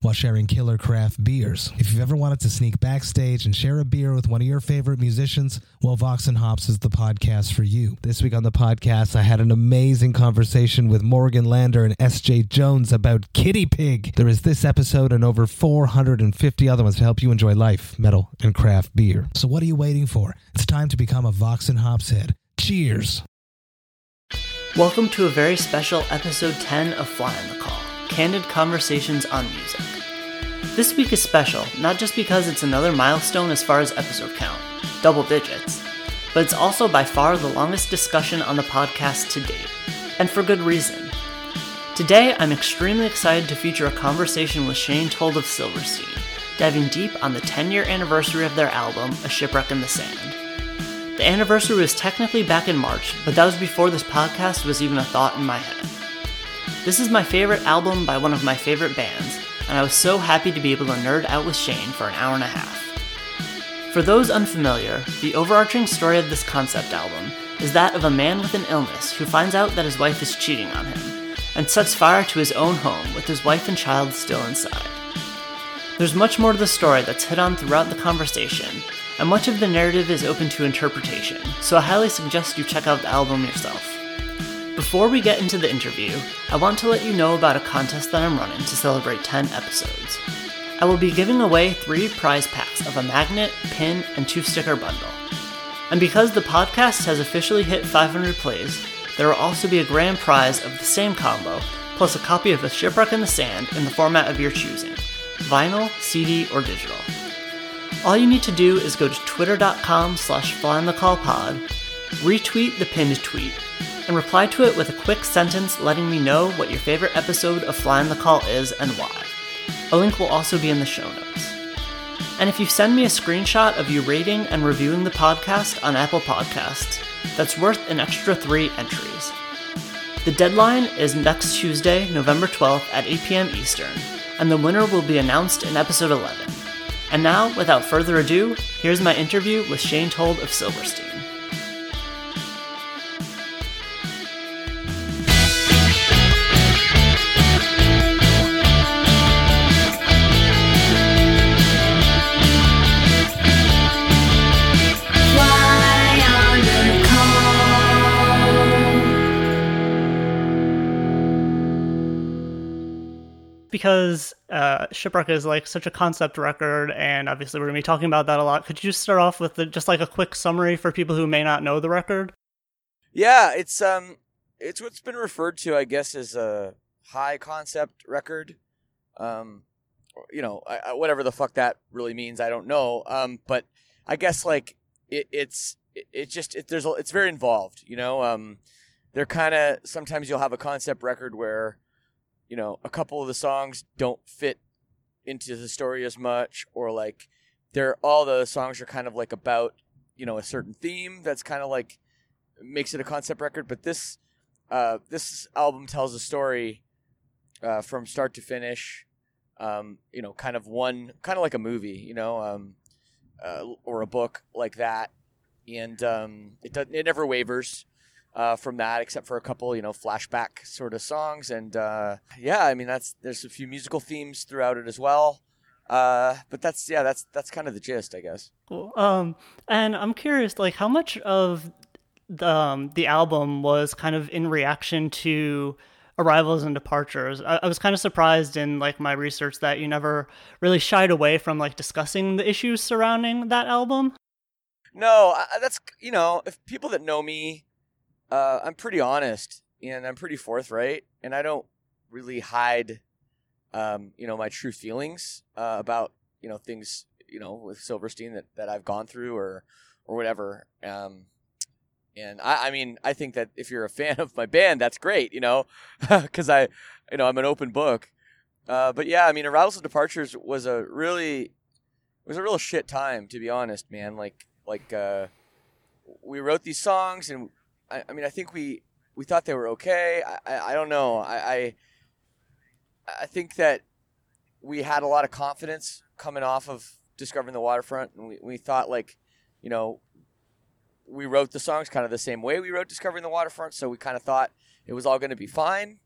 while sharing killer craft beers. If you've ever wanted to sneak backstage and share a beer with one of your favorite musicians, well, Vox and Hops is the podcast for you. This week on the podcast, I had an amazing conversation with Morgan Lander and SJ Jones about Kittie Pig. There is this episode and over 450 other ones to help you enjoy life, metal, and craft beer. So what are you waiting for? It's time to become a Vox and Hops head. Cheers! Welcome to a very special episode 10 of Fly on the Call Candid Conversations on Music. This week is special, not just because it's another milestone as far as episode count, double digits, but it's also by far the longest discussion on the podcast to date, and for good reason. Today, I'm extremely excited to feature a conversation with Shane Told of Silverstein, diving deep on the 10 year anniversary of their album, A Shipwreck in the Sand. The anniversary was technically back in March, but that was before this podcast was even a thought in my head. This is my favorite album by one of my favorite bands, and I was so happy to be able to nerd out with Shane for an hour and a half. For those unfamiliar, the overarching story of this concept album is that of a man with an illness who finds out that his wife is cheating on him, and sets fire to his own home with his wife and child still inside. There's much more to the story that's hit on throughout the conversation, and much of the narrative is open to interpretation, so I highly suggest you check out the album yourself. Before we get into the interview, I want to let you know about a contest that I'm running to celebrate 10 episodes. I will be giving away three prize packs of a magnet, pin, and two sticker bundle. And because the podcast has officially hit 500 plays, there will also be a grand prize of the same combo, plus a copy of A Shipwreck in the Sand in the format of your choosing vinyl, CD, or digital. All you need to do is go to twitter.com slash flyonthecallpod, retweet the pinned tweet, and reply to it with a quick sentence letting me know what your favorite episode of Fly on the Call is and why. A link will also be in the show notes. And if you send me a screenshot of you rating and reviewing the podcast on Apple Podcasts, that's worth an extra three entries. The deadline is next Tuesday, November 12th at 8 p.m. Eastern, and the winner will be announced in episode 11. And now, without further ado, here's my interview with Shane Told of Silverstein. Because uh, Shipwreck is like such a concept record, and obviously we're gonna be talking about that a lot. Could you just start off with the, just like a quick summary for people who may not know the record? Yeah, it's um, it's what's been referred to, I guess, as a high concept record. Um, you know, I, I, whatever the fuck that really means, I don't know. Um, but I guess like it, it's it, it just it, there's a, it's very involved. You know, um, they're kind of sometimes you'll have a concept record where you know, a couple of the songs don't fit into the story as much, or like they're all the songs are kind of like about you know a certain theme that's kind of like makes it a concept record. But this uh, this album tells a story uh, from start to finish. Um, you know, kind of one, kind of like a movie, you know, um, uh, or a book like that, and um, it does, it never wavers uh, from that, except for a couple, you know, flashback sort of songs. And uh, yeah, I mean, that's there's a few musical themes throughout it as well. Uh, but that's yeah, that's that's kind of the gist, I guess. Cool. Um, and I'm curious, like, how much of the um, the album was kind of in reaction to arrivals and departures. I, I, was kind of surprised in like my research that you never really shied away from like discussing the issues surrounding that album. No, I, that's you know, if people that know me uh, I'm pretty honest and I'm pretty forthright, and I don't really hide, um, you know, my true feelings uh, about you know things you know with Silverstein that, that I've gone through or or whatever. Um, and I, I mean, I think that if you're a fan of my band, that's great, you know, because I, you know, I'm an open book. Uh, but yeah, I mean, Arrivals and Departures was a really, it was a real shit time to be honest, man. Like, like, uh, we wrote these songs and I, I mean, I think we we thought they were okay. I, I, I don't know. I, I I think that we had a lot of confidence coming off of discovering the waterfront, and we, we thought like, you know, we wrote the songs kind of the same way we wrote discovering the waterfront, so we kind of thought it was all going to be fine.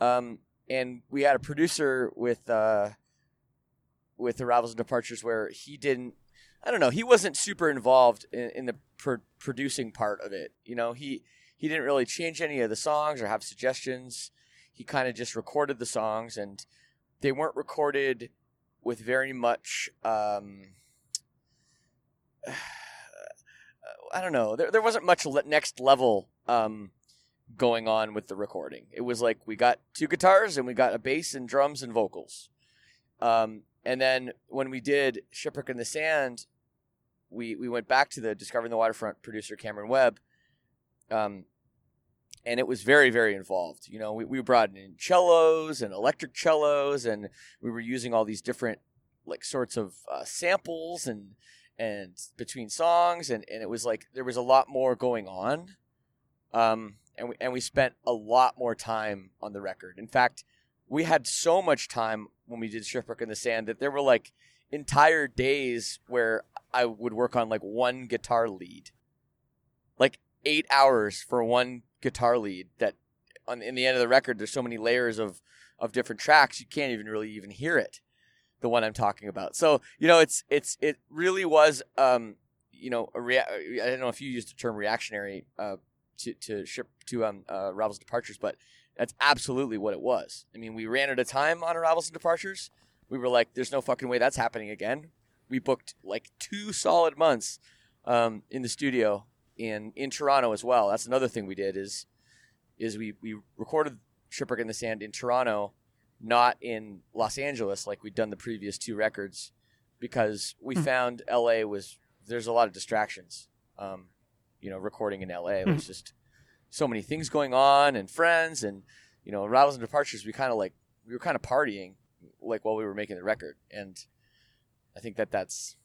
Um, and we had a producer with uh, with arrivals and departures where he didn't. I don't know. He wasn't super involved in, in the pro- producing part of it. You know, he he didn't really change any of the songs or have suggestions. He kind of just recorded the songs, and they weren't recorded with very much. Um, I don't know. There, there wasn't much le- next level um, going on with the recording. It was like we got two guitars and we got a bass and drums and vocals. Um, and then when we did Shipwreck in the Sand, we we went back to the Discovering the Waterfront producer Cameron Webb, um, and it was very very involved. You know, we we brought in cellos and electric cellos, and we were using all these different like sorts of uh, samples and and between songs, and and it was like there was a lot more going on. Um, and we and we spent a lot more time on the record. In fact, we had so much time when we did Shipwreck in the Sand that there were like entire days where I would work on like one guitar lead, like eight hours for one guitar lead. That on in the end of the record, there's so many layers of of different tracks you can't even really even hear it. The one I'm talking about. So you know, it's it's it really was. Um, you know, a rea- I don't know if you used the term reactionary uh, to to ship to um uh, Arrivals Departures, but that's absolutely what it was. I mean, we ran out of time on Arrivals and Departures. We were like, "There's no fucking way that's happening again." We booked like two solid months um, in the studio in in Toronto as well. That's another thing we did is is we we recorded Shipwreck in the Sand in Toronto, not in Los Angeles like we'd done the previous two records, because we Hmm. found LA was there's a lot of distractions. Um, you know, recording in LA Hmm. was just so many things going on and friends and you know, Arrivals and Departures. We kind of like we were kind of partying like while we were making the record, and I think that that's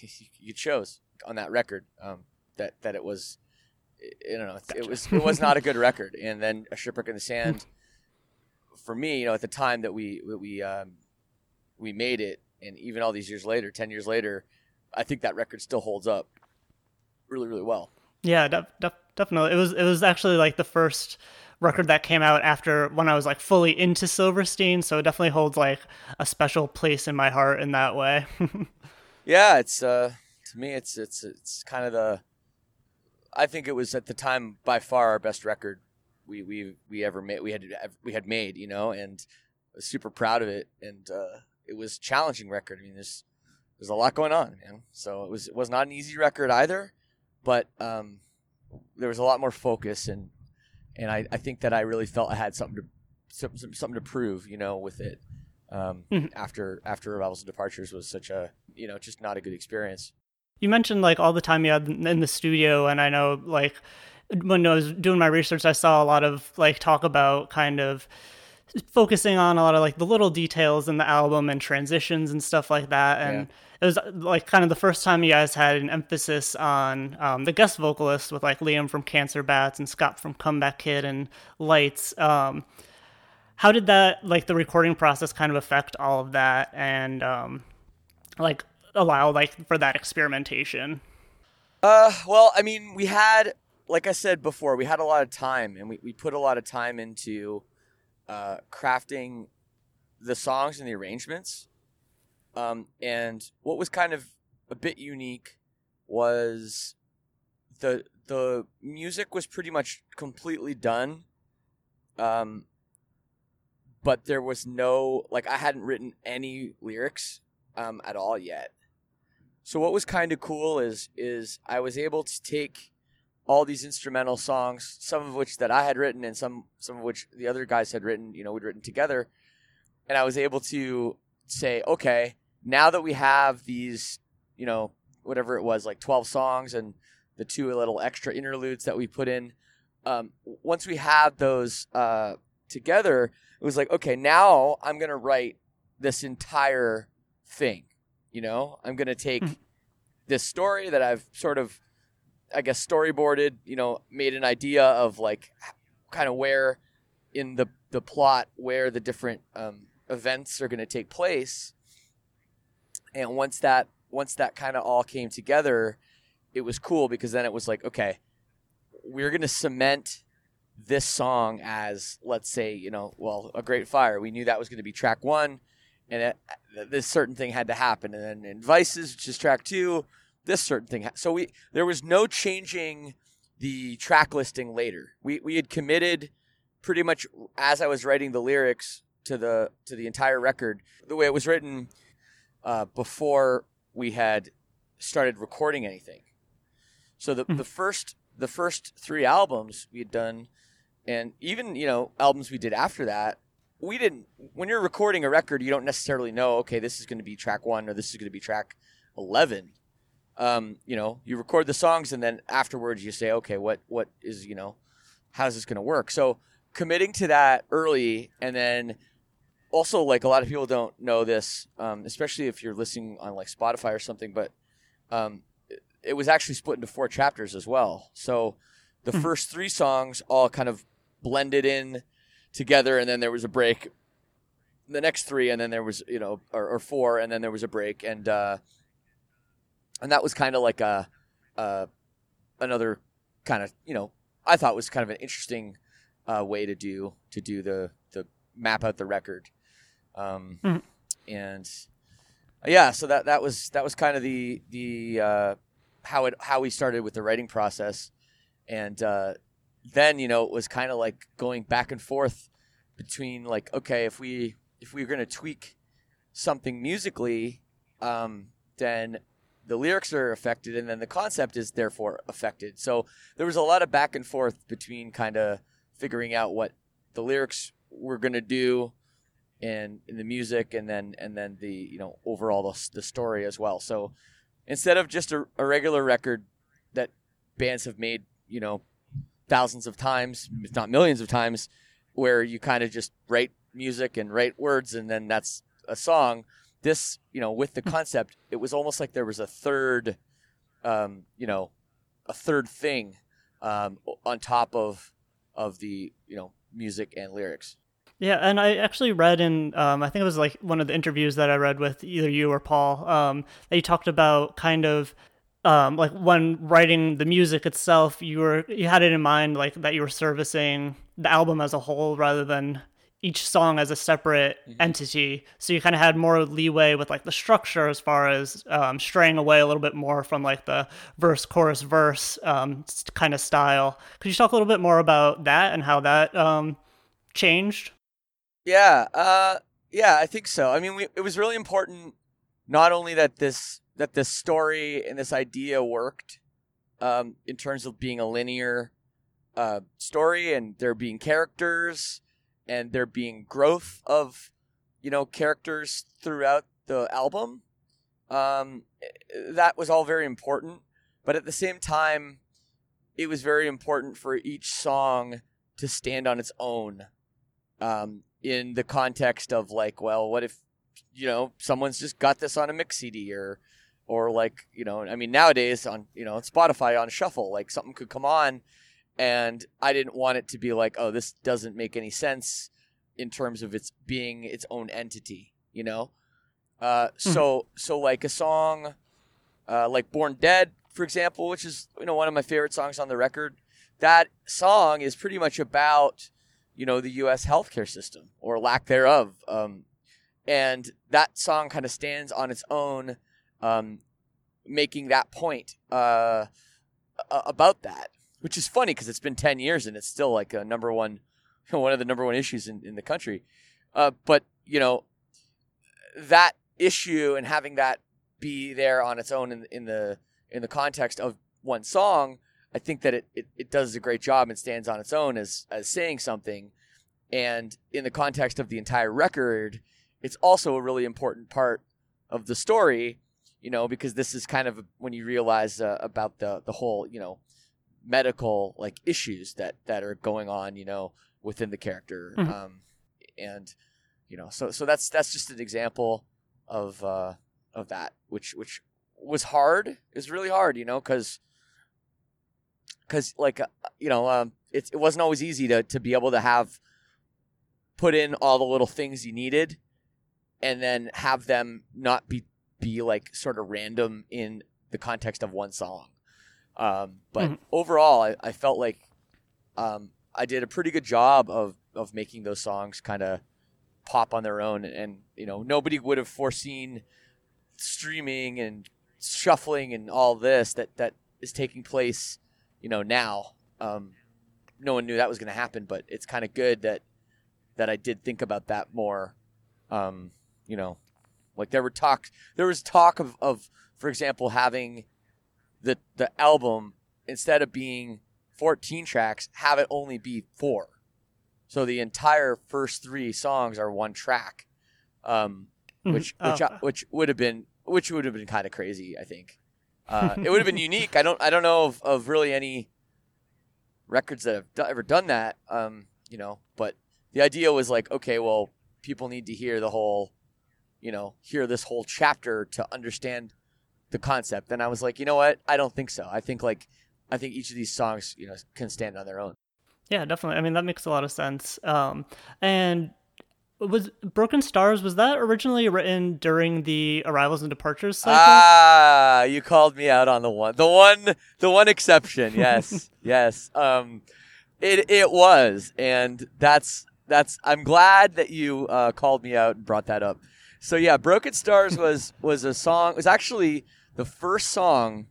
you chose on that record um, that that it was. I don't know. It, it was it was not a good record, and then a shipwreck in the sand. for me, you know, at the time that we we um, we made it, and even all these years later, ten years later, I think that record still holds up really, really well. Yeah, def- def- definitely. It was it was actually like the first record that came out after when I was like fully into Silverstein, so it definitely holds like a special place in my heart in that way. Yeah, it's uh, to me, it's it's it's kind of the. I think it was at the time by far our best record we we we ever made. We had we had made, you know, and I was super proud of it. And uh, it was challenging record. I mean, there's there's a lot going on, man. So it was it was not an easy record either, but um, there was a lot more focus and and I, I think that I really felt I had something to some, some, something to prove, you know, with it. Um, Mhm. after after Arrivals and Departures was such a you know just not a good experience. you mentioned like all the time you had in the studio, and I know like when I was doing my research, I saw a lot of like talk about kind of focusing on a lot of like the little details in the album and transitions and stuff like that. And it was like kind of the first time you guys had an emphasis on um, the guest vocalists with like liam from cancer bats and scott from comeback kid and lights. Um, how did that like the recording process kind of affect all of that and um, like allow like for that experimentation? Uh, well, I mean, we had, like I said before, we had a lot of time, and we, we put a lot of time into uh, crafting the songs and the arrangements. Um, and what was kind of a bit unique was the the music was pretty much completely done. Um, but there was no like I hadn't written any lyrics um, at all yet. So what was kind of cool is is I was able to take all these instrumental songs, some of which that I had written and some some of which the other guys had written, you know, we'd written together, and I was able to say, okay, now that we have these, you know, whatever it was, like twelve songs and the two little extra interludes that we put in, um, once we had those uh, together, it was like, okay, now I'm gonna write this entire thing. You know, I'm gonna take Mhm. this story that I've sort of, I guess, storyboarded. You know, made an idea of like kind of where in the the plot where the different um, events are going to take place. And once that once that kind of all came together, it was cool because then it was like, okay, we're going to cement this song as let's say, you know, well, a great fire. We knew that was going to be track 1 and it, this certain thing had to happen and then in Vices, which is track 2, this certain thing. So we there was no changing the track listing later. We we had committed pretty much as I was writing the lyrics to the to the entire record, the way it was written uh, before we had started recording anything. So the, the first the first three albums we had done, and even you know albums we did after that, we didn't. When you're recording a record, you don't necessarily know. Okay, this is going to be track one or this is going to be track eleven. Um, you know, you record the songs and then afterwards you say, okay, what what is you know, how's this going to work? So committing to that early and then also like a lot of people don't know this um, especially if you're listening on like spotify or something but um, it, it was actually split into four chapters as well. So the first three songs all kind of blended in together and then there was a break. The next three and then there was you know or, or four and then there was a break and uh and that was kind of like a uh another kind of you know i thought was kind of an interesting uh, way to do to do the the map out the record, um, Mhm. and uh, yeah, so that that was that was kind of the the uh, how it how we started with the writing process, and uh, then you know it was kind of like going back and forth between like okay if we if we are going to tweak something musically, um, then the lyrics are affected and then the concept is therefore affected. So there was a lot of back and forth between kind of figuring out what the lyrics were going to do and in the music and then and then the you know overall the, the story as well so instead of just a, a regular record that bands have made you know thousands of times if not millions of times where you kind of just write music and write words and then that's a song this you know with the concept it was almost like there was a third um, you know a third thing um, on top of of the you know music and lyrics. Yeah, and I actually read in um, I think it was like one of the interviews that I read with either you or Paul um, that you talked about kind of um, like when writing the music itself, you were you had it in mind like that you were servicing the album as a whole rather than each song as a separate entity. So you kind of had more leeway with like the structure as far as um, straying away a little bit more from like the verse, chorus, verse um, kind of style. Could you talk a little bit more about that and how that um, changed? Yeah, uh, yeah, I think so. I mean, we, it was really important not only that this that this story and this idea worked um, in terms of being a linear uh, story and there being characters and there being growth of you know characters throughout the album. Um, that was all very important, but at the same time, it was very important for each song to stand on its own. Um, in the context of like, well, what if you know someone's just got this on a mix CD or or like you know, I mean nowadays on you know Spotify on shuffle, like something could come on, and I didn't want it to be like, oh, this doesn't make any sense in terms of its being its own entity, you know. Uh, so so like a song uh, like Born Dead, for example, which is you know one of my favorite songs on the record. That song is pretty much about you know the U.S. healthcare system or lack thereof, um, and that song kind of stands on its own, um, making that point uh, about that, which is funny because it's been ten years and it's still like a number one, one of the number one issues in, in the country. Uh, but you know that issue and having that be there on its own in, in the in the context of one song, I think that it, it, it does a great job and stands on its own as as saying something. And in the context of the entire record, it's also a really important part of the story, you know, because this is kind of when you realize uh, about the the whole, you know, medical like issues that that are going on, you know, within the character. Mhm. Um, and you know, so so that's that's just an example of uh, of that, which which was hard. It was really hard, you know, because because like uh, you know, um, it it wasn't always easy to to be able to have put in all the little things you needed and then have them not be be like sort of random in the context of one song. Um, but Mhm. overall, I, I felt like um, I did a pretty good job of of making those songs kind of pop on their own, and, and you know nobody would have foreseen streaming and shuffling and all this that that is taking place, you know now. Um, no one knew that was going to happen, but it's kind of good that that I did think about that more. Um, you know, like there were talk, there was talk of, of, for example, having the the album instead of being 14 tracks, have it only be four. So the entire first three songs are one track, um, Mhm. which which Oh. I- which would have been which would have been kind of crazy. I think uh, it would have been unique. I don't I don't know of, of really any records that have do- ever done that. Um, you know, but the idea was like, okay, well, people need to hear the whole, you know, hear this whole chapter to understand the concept. And I was like, you know what? I don't think so. I think like, I think each of these songs, you know, can stand on their own. Yeah, definitely. I mean, that makes a lot of sense. Um, and was Broken Stars was that originally written during the arrivals and departures cycle? Ah, you called me out on the one, the one, the one exception. Yes, yes. Um, it it was, and that's that's. I'm glad that you uh, called me out and brought that up. So yeah, Broken Stars was was a song. It Was actually the first song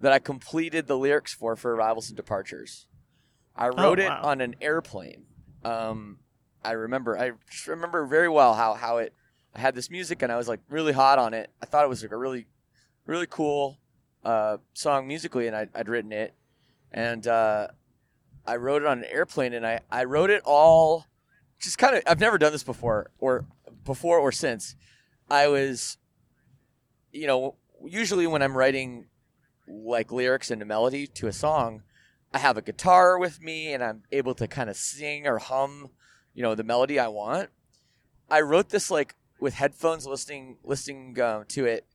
that I completed the lyrics for for Arrivals and Departures. I wrote it wow. on an airplane. Um, I remember. I just remember very well how how it. I had this music and I was like really hot on it. I thought it was like a really, really cool uh, song musically, and I'd, I'd written it, and uh, I wrote it on an airplane, and I I wrote it all. Just kind of. I've never done this before, or before or since. I was, you know, usually when I'm writing like lyrics and a melody to a song, I have a guitar with me and I'm able to kind of sing or hum, you know, the melody I want. I wrote this like with headphones listening listening um, to it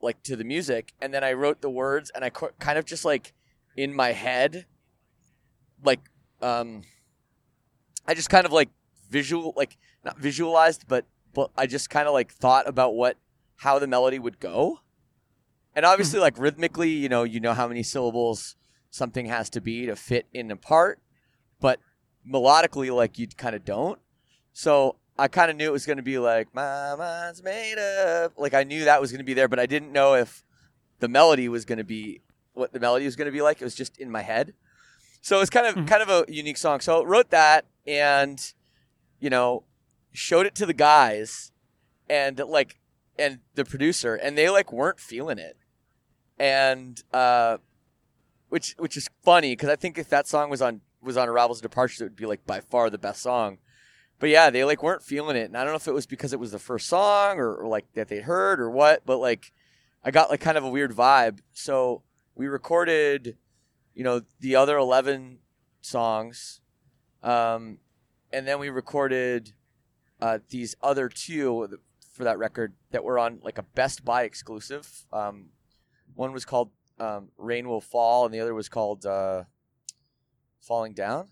like to the music and then I wrote the words and I kind of just like in my head like um I just kind of like visual like not visualized but but I just kind of like thought about what how the melody would go. And obviously like rhythmically, you know, you know how many syllables something has to be to fit in a part, but melodically like you kind of don't. So I kind of knew it was going to be like my mind's made up. Like I knew that was going to be there, but I didn't know if the melody was going to be what the melody was going to be like. It was just in my head. So it's kind of Mhm. kind of a unique song. So I wrote that and you know showed it to the guys and like and the producer and they like weren't feeling it. And uh which which is funny because I think if that song was on was on Arrivals Departures, it would be like by far the best song. But yeah, they like weren't feeling it, and I don't know if it was because it was the first song or, or like that they'd heard or what. But like, I got like kind of a weird vibe. So we recorded, you know, the other eleven songs, um, and then we recorded uh, these other two for that record that were on like a Best Buy exclusive. Um, one was called um, "Rain Will Fall," and the other was called uh, "Falling Down."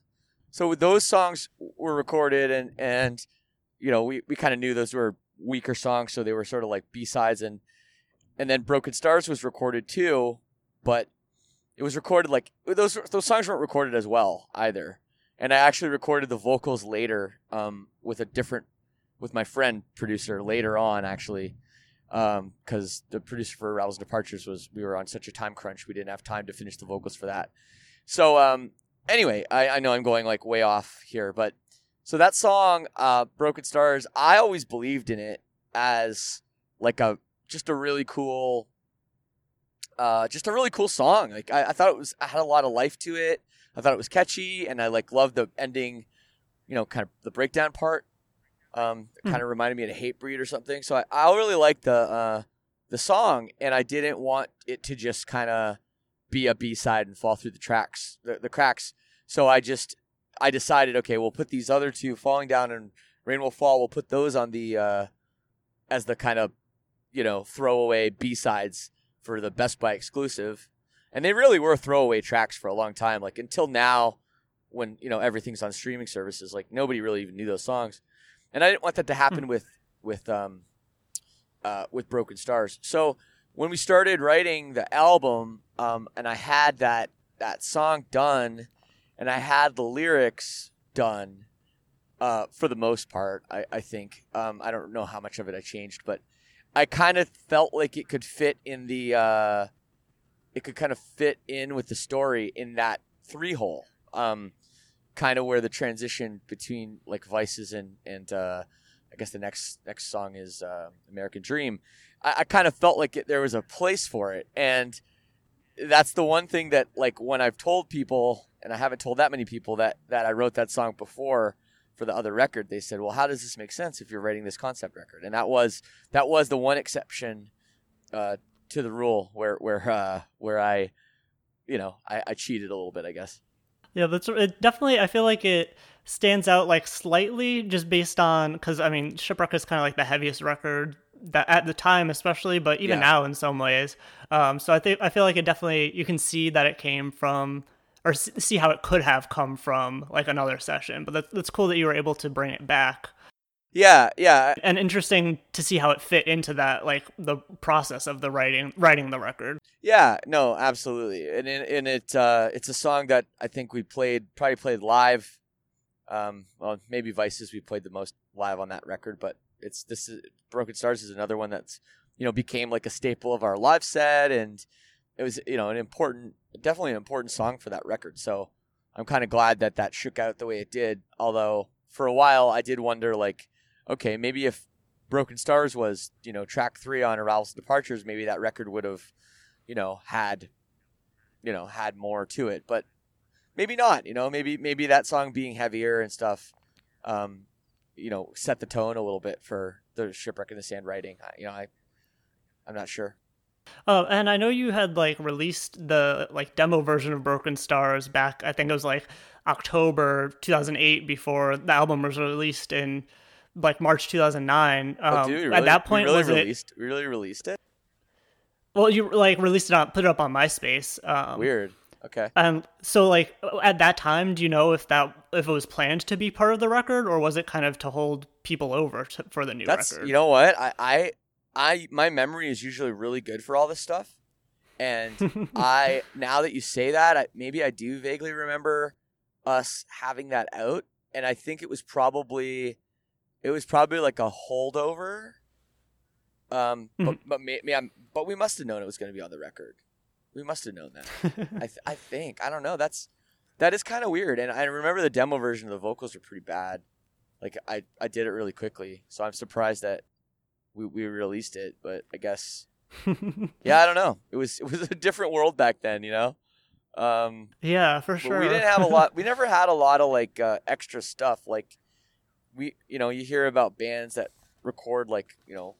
So those songs were recorded, and and you know we, we kind of knew those were weaker songs, so they were sort of like B sides, and and then "Broken Stars" was recorded too, but it was recorded like those those songs weren't recorded as well either. And I actually recorded the vocals later um, with a different with my friend producer later on actually because the producer for Arrivals Departures was we were on such a time crunch we didn't have time to finish the vocals for that. So um, anyway, I, I know I'm going like way off here, but so that song, uh, Broken Stars, I always believed in it as like a just a really cool, uh, just a really cool song. Like I, I thought it was, I had a lot of life to it. I thought it was catchy, and I like loved the ending, you know, kind of the breakdown part. Um, it kind of reminded me of Hatebreed or something. So I, I really liked the uh, the song, and I didn't want it to just kind of be a B side and fall through the tracks, the, the cracks. So I just I decided, okay, we'll put these other two, Falling Down and Rain Will Fall. We'll put those on the uh, as the kind of you know throwaway B sides for the Best Buy exclusive, and they really were throwaway tracks for a long time. Like until now, when you know everything's on streaming services. Like nobody really even knew those songs, and I didn't want that to happen with with um uh, with Broken Stars. So when we started writing the album, um, and I had that that song done, and I had the lyrics done. Uh, for the most part, I, I think um, I don't know how much of it I changed, but I kind of felt like it could fit in the uh, it could kind of fit in with the story in that three hole. Um, kind of where the transition between like Vices and and uh, I guess the next next song is uh, American Dream. I, I kind of felt like it, there was a place for it, and that's the one thing that like when I've told people, and I haven't told that many people that that I wrote that song before for the other record, they said, "Well, how does this make sense if you're writing this concept record?" And that was that was the one exception uh, to the rule where where uh, where I, you know, I, I cheated a little bit, I guess. Yeah, that's it. Definitely, I feel like it stands out like slightly just based on because I mean, Shipwreck is kind of like the heaviest record that at the time, especially, but even Yeah. now in some ways. Um, so I think I feel like it definitely you can see that it came from or see how it could have come from like another session. But that's that's cool that you were able to bring it back. Yeah, yeah, and interesting to see how it fit into that like the process of the writing writing the record yeah. No, absolutely. And it, and it uh, it's a song that I think we played probably played live. Um, well, maybe Vices we played the most live on that record, but it's this is, Broken Stars is another one that's you know became like a staple of our live set, and it was you know an important, definitely an important song for that record. So I'm kind of glad that that shook out the way it did. Although for a while I did wonder like, okay, maybe if Broken Stars was you know track three on Arrivals and Departures, maybe that record would have you know had you know had more to it, but maybe not. You know, maybe maybe that song being heavier and stuff, um, you know, set the tone a little bit for the shipwreck in the sand writing. I, you know, I I'm not sure. oh and i know you had like released the like demo version of broken stars back i think it was like october 2008 before the album was released in like march 2009 um, oh, dude, really, at that point really was it released we really released it. well you like released it on put it up on myspace um, Weird. Okay. And so like at that time, do you know if that if it was planned to be part of the record, or was it kind of to hold people over to, for the new That's record? you know what I I I my memory is usually really good for all this stuff, and I now that you say that, I, maybe I do vaguely remember us having that out, and I think it was probably it was probably like a holdover. Um, but but maybe I'm, but we must have known it was going to be on the record. We must have known that. I th- I think I don't know. That's that is kind of weird, and I remember the demo version of the vocals were pretty bad. Like I I did it really quickly, so I'm surprised that we we released it. But I guess yeah, I don't know. It was it was a different world back then, you know. Um, yeah, for sure. we didn't have a lot. We never had a lot of like uh, extra stuff. Like we, you know, you hear about bands that record like you know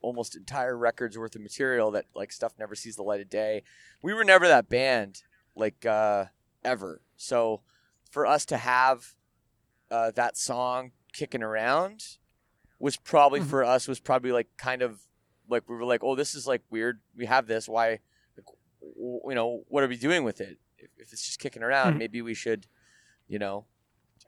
almost entire records worth of material that like stuff never sees the light of day. We were never that band like uh, ever. So for us to have uh, that song kicking around was probably Mhm. for us was probably like kind of like we were like, oh, this is like weird. We have this. Why? Like, w- you know, what are we doing with it? If, if it's just kicking around, Mhm. maybe we should, you know,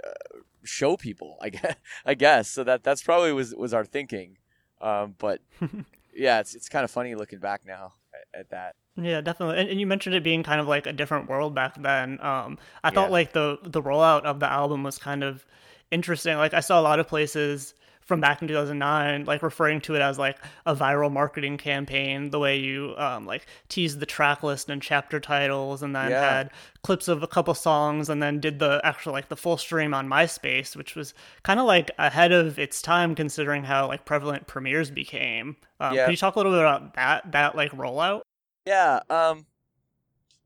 uh, show people. I guess. I guess. So that that's probably was was our thinking. Um, but yeah, it's it's kind of funny looking back now at, at that. Yeah, definitely. And, and you mentioned it being kind of like a different world back then. Um, I Yeah. thought like the the rollout of the album was kind of interesting. Like I saw a lot of places from back in 2009 like referring to it as like a viral marketing campaign the way you um like teased the track list and chapter titles and then Yeah. had clips of a couple songs and then did the actual like the full stream on MySpace which was kind of like ahead of its time considering how like prevalent premieres became um, Yeah. can you talk a little bit about that that like rollout Yeah. Um.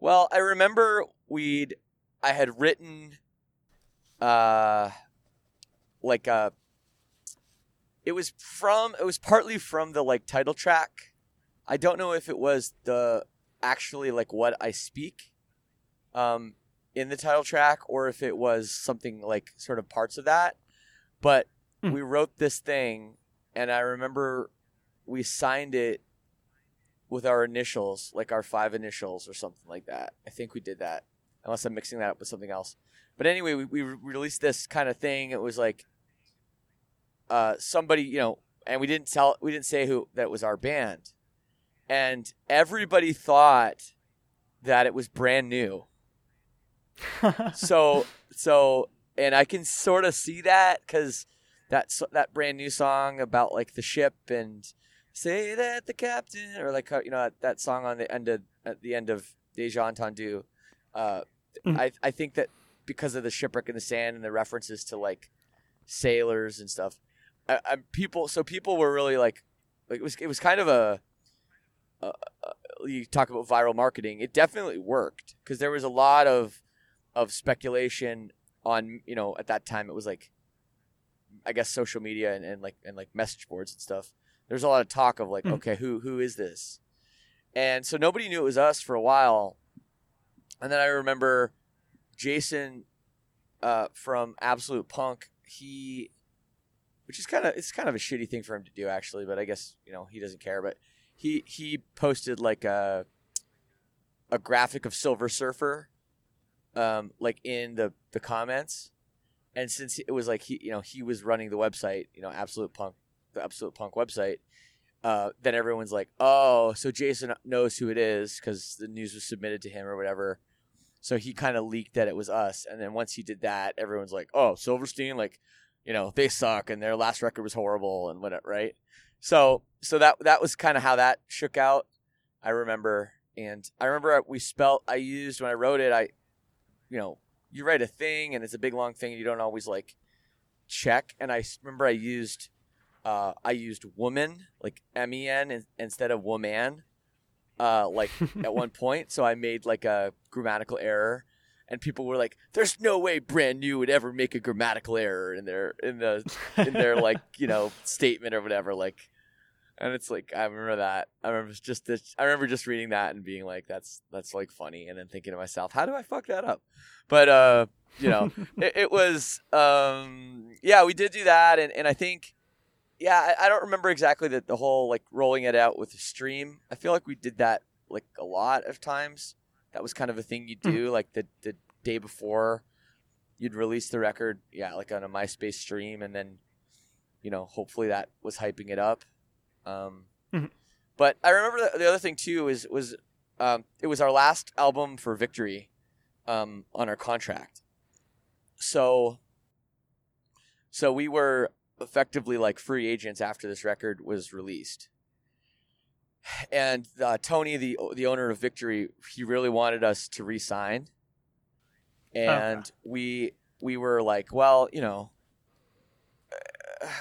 Well, I remember we'd I had written, uh, like a. It was from. It was partly from the like title track. I don't know if it was the actually like what I speak, um, in the title track, or if it was something like sort of parts of that. But Hmm. we wrote this thing, and I remember we signed it with our initials, like our five initials or something like that. I think we did that, unless I'm mixing that up with something else. But anyway, we, we released this kind of thing. It was like uh, somebody, you know, and we didn't tell, we didn't say who that was our band, and everybody thought that it was brand new. so so, and I can sort of see that because that that brand new song about like the ship and say that the captain or like you know that, that song on the end of at the end of Deja Entendu. Uh, mm. I I think that because of the shipwreck in the sand and the references to like sailors and stuff, I, I, people so people were really like like it was it was kind of a, you talk about viral marketing. It definitely worked because there was a lot of of speculation on you know at that time it was like I guess social media and, and like and like message boards and stuff. There's a lot of talk of like, mm. okay, who who is this? And so nobody knew it was us for a while. And then I remember Jason uh, from Absolute Punk. He, which is kind of it's kind of a shitty thing for him to do actually, but I guess you know he doesn't care. But he he posted like a a graphic of Silver Surfer um, like in the the comments, and since it was like he you know he was running the website, you know, Absolute Punk, the Absolute Punk website. Uh, then everyone's like, "Oh, so Jason knows who it is because the news was submitted to him or whatever." So he kind of leaked that it was us, and then once he did that, everyone's like, "Oh, Silverstein, like, you know, they suck, and their last record was horrible, and whatever, right?" So, so that that was kind of how that shook out. I remember, and I remember we spelt. I used when I wrote it. I you know, you write a thing and it's a big long thing and you don't always like check. And I remember I used, uh, I used woman, like M E N instead of woman, uh, like at one point. So I made like a grammatical error and people were like, "There's no way brand new would ever make a grammatical error in their in the in their like you know statement or whatever." Like, and it's like I remember that. I remember just this, I remember just reading that and being like, "That's that's like funny," and then thinking to myself, "How do I fuck that up?" But uh, you know, it, it, was um, yeah, we did do that, and and I think yeah, I, I don't remember exactly the the whole like rolling it out with the stream. I feel like we did that like a lot of times. That was kind of a thing you hmm. do, mm. like the the day before you'd release the record, yeah, like on a MySpace stream, and then you know, hopefully that was hyping it up. Um, mm-hmm. But I remember the, the, other thing too is was um, it was our last album for Victory um, on our contract, so so we were effectively like free agents after this record was released. And uh, Tony, the the owner of Victory, he really wanted us to re-sign, and okay. we we were like, well, you know,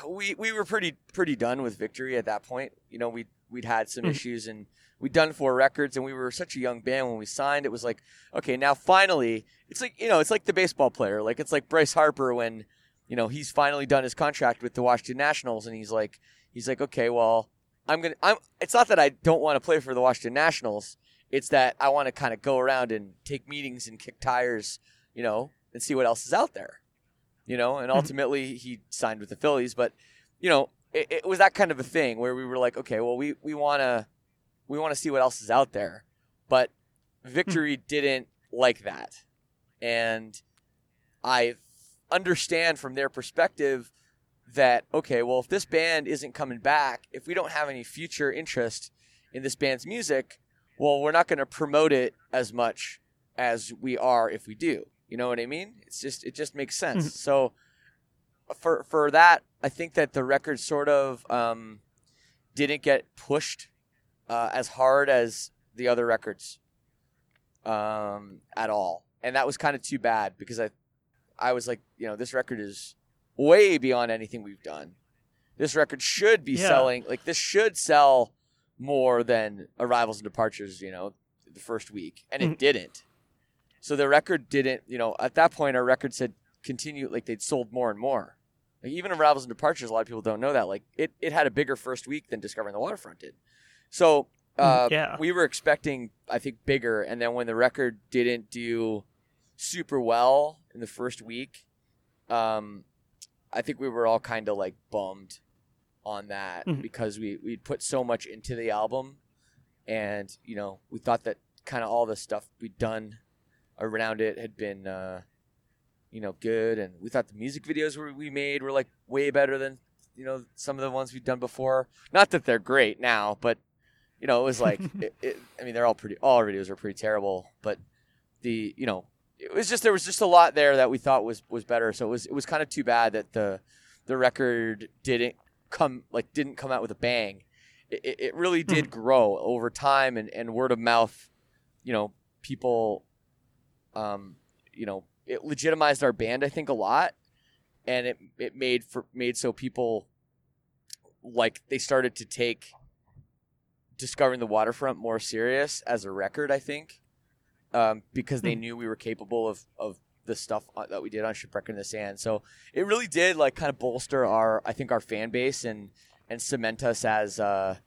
we we were pretty pretty done with victory at that point. You know, we we'd had some mm-hmm. issues and we'd done four records and we were such a young band when we signed. It was like, okay, now finally, it's like you know, it's like the baseball player. Like it's like Bryce Harper when you know he's finally done his contract with the Washington Nationals and he's like he's like, okay, well, I'm gonna. I'm. It's not that I don't want to play for the Washington Nationals. It's that I want to kind of go around and take meetings and kick tires, you know, and see what else is out there you know, and mm-hmm. ultimately he signed with the Phillies. But you know, it, it was that kind of a thing where we were like, okay, well, we we want to we want to see what else is out there, but Victory mm-hmm. didn't like that, and I understand from their perspective that okay, well, if this band isn't coming back, if we don't have any future interest in this band's music, well, we're not going to promote it as much as we are if we do. You know what I mean? It's just it just makes sense. Mm-hmm. so for for that, I think that the record sort of um, didn't get pushed uh, as hard as the other records um, at all, and that was kind of too bad because I I was like, you know, this record is way beyond anything we've done. This record should be yeah. selling like this should sell more than Arrivals and Departures, you know, the first week, and it mm-hmm. didn't. So the record didn't, you know, at that point our record said continue like they'd sold more and more. Like even Arrivals and Departures, a lot of people don't know that. Like it, it had a bigger first week than Discovering the Waterfront did. So mm, uh, yeah. we were expecting, I think, bigger. And then when the record didn't do super well in the first week, um, I think we were all kind of like bummed on that mm-hmm. because we we put so much into the album, and you know we thought that kind of all the stuff we'd done around it had been uh, you know, good, and we thought the music videos we we made were like way better than you know some of the ones we've done before. Not that they're great now, but you know, it was like, it, it, I mean, they're all pretty. All our videos are pretty terrible, but the you know, it was just there was just a lot there that we thought was was better. So it was it was kind of too bad that the the record didn't come like didn't come out with a bang. It, it really did Mm-hmm. grow over time and, and word of mouth. You know, people, um, you know, it legitimized our band. I think a lot, and it it made for made so people like they started to take discovering the waterfront more serious as a record. I think um, because they Hmm. knew we were capable of of the stuff that we did on Shipwreck in the Sand. So it really did like kind of bolster our I think our fan base and and cement us as uh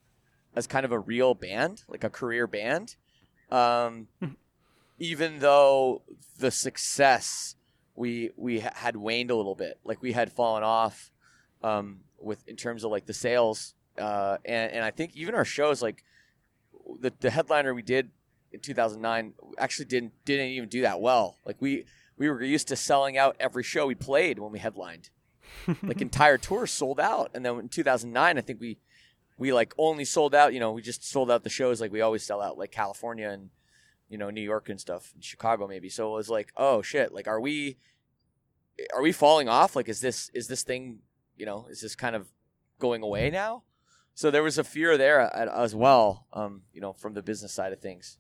as kind of a real band, like a career band. Um, even though the success we we had waned a little bit, like we had fallen off um, with in terms of like the sales, uh, and and I think even our shows like the the headliner we did in 2009 actually didn't didn't even do that well. Like we we were used to selling out every show we played when we headlined. like entire tours sold out, and then in 2009, I think we we like only sold out. You know, we just sold out the shows like we always sell out, like California and you know New York and stuff, and Chicago maybe. So it was like, oh shit, like are we are we falling off? Like is this is this thing you know is this kind of going away now? So there was a fear there as well, um, you know, from the business side of things.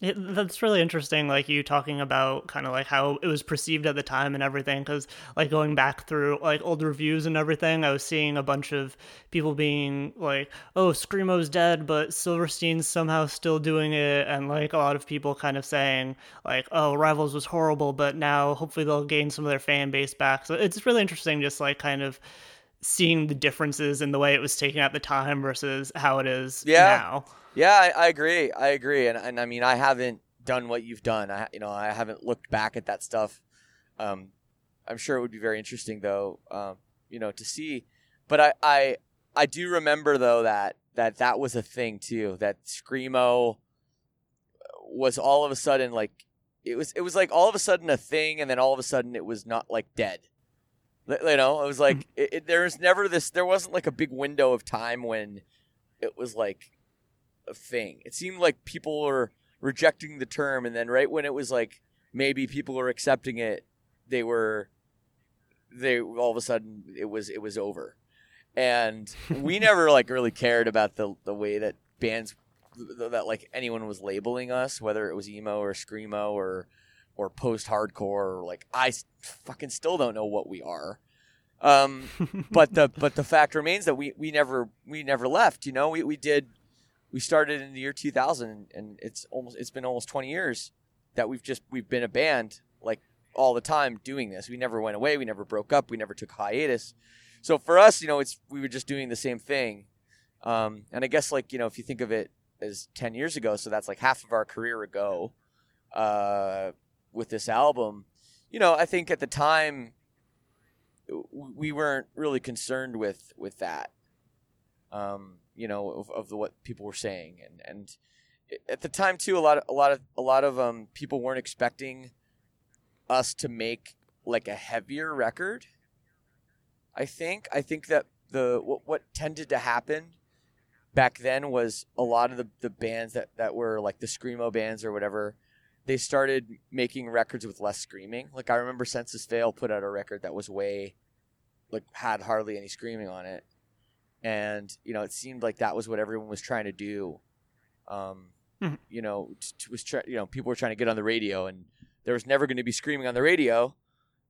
It, that's really interesting, like you talking about kind of like how it was perceived at the time and everything. Because like going back through like old reviews and everything, I was seeing a bunch of people being like, "Oh, screamo's dead, but Silverstein's somehow still doing it," and like a lot of people kind of saying like, "Oh, Arrivals was horrible, but now hopefully they'll gain some of their fan base back." So it's really interesting, just like kind of seeing the differences in the way it was taken at the time versus how it is Yeah. now. Yeah, I, I agree. I agree, and and I mean, I haven't done what you've done. I you know, I haven't looked back at that stuff. Um, I'm sure it would be very interesting though, um, you know, to see. But I, I I do remember though that that that was a thing too. That screamo was all of a sudden like it was it was like all of a sudden a thing, and then all of a sudden it was not like dead. You know, it was like it, it, there was never this. There wasn't like a big window of time when it was like a thing. It seemed like people were rejecting the term, and then right when it was like maybe people were accepting it, they were they all of a sudden it was it was over, and we never like really cared about the the way that bands that like anyone was labeling us, whether it was emo or screamo or or post hardcore or like I fucking still don't know what we are. Um, but the but the fact remains that we, we never we never left. You know, we, we did we started in the year 2000 and it's almost it's been almost 20 years that we've just we've been a band like all the time doing this. We never went away. We never broke up. We never took hiatus. So for us you know it's we were just doing the same thing. Um, and i guess like you know if you think of it as 10 years ago so that's like half of our career ago uh, with this album you know i think at the time we weren't really concerned with with that. Um, you know, of, of the, what people were saying, and and at the time too, a lot of a lot of a lot of um people weren't expecting us to make like a heavier record. I think. I think that the what, what tended to happen back then was a lot of the, the bands that, that were like the screamo bands or whatever they started making records with less screaming. Like i remember Senses Fail put out a record that was way like had hardly any screaming on it and you know it seemed like that was what everyone was trying to do um, Mhm. you know t- t- was try- you know people were trying to get on the radio and there was never going to be screaming on the radio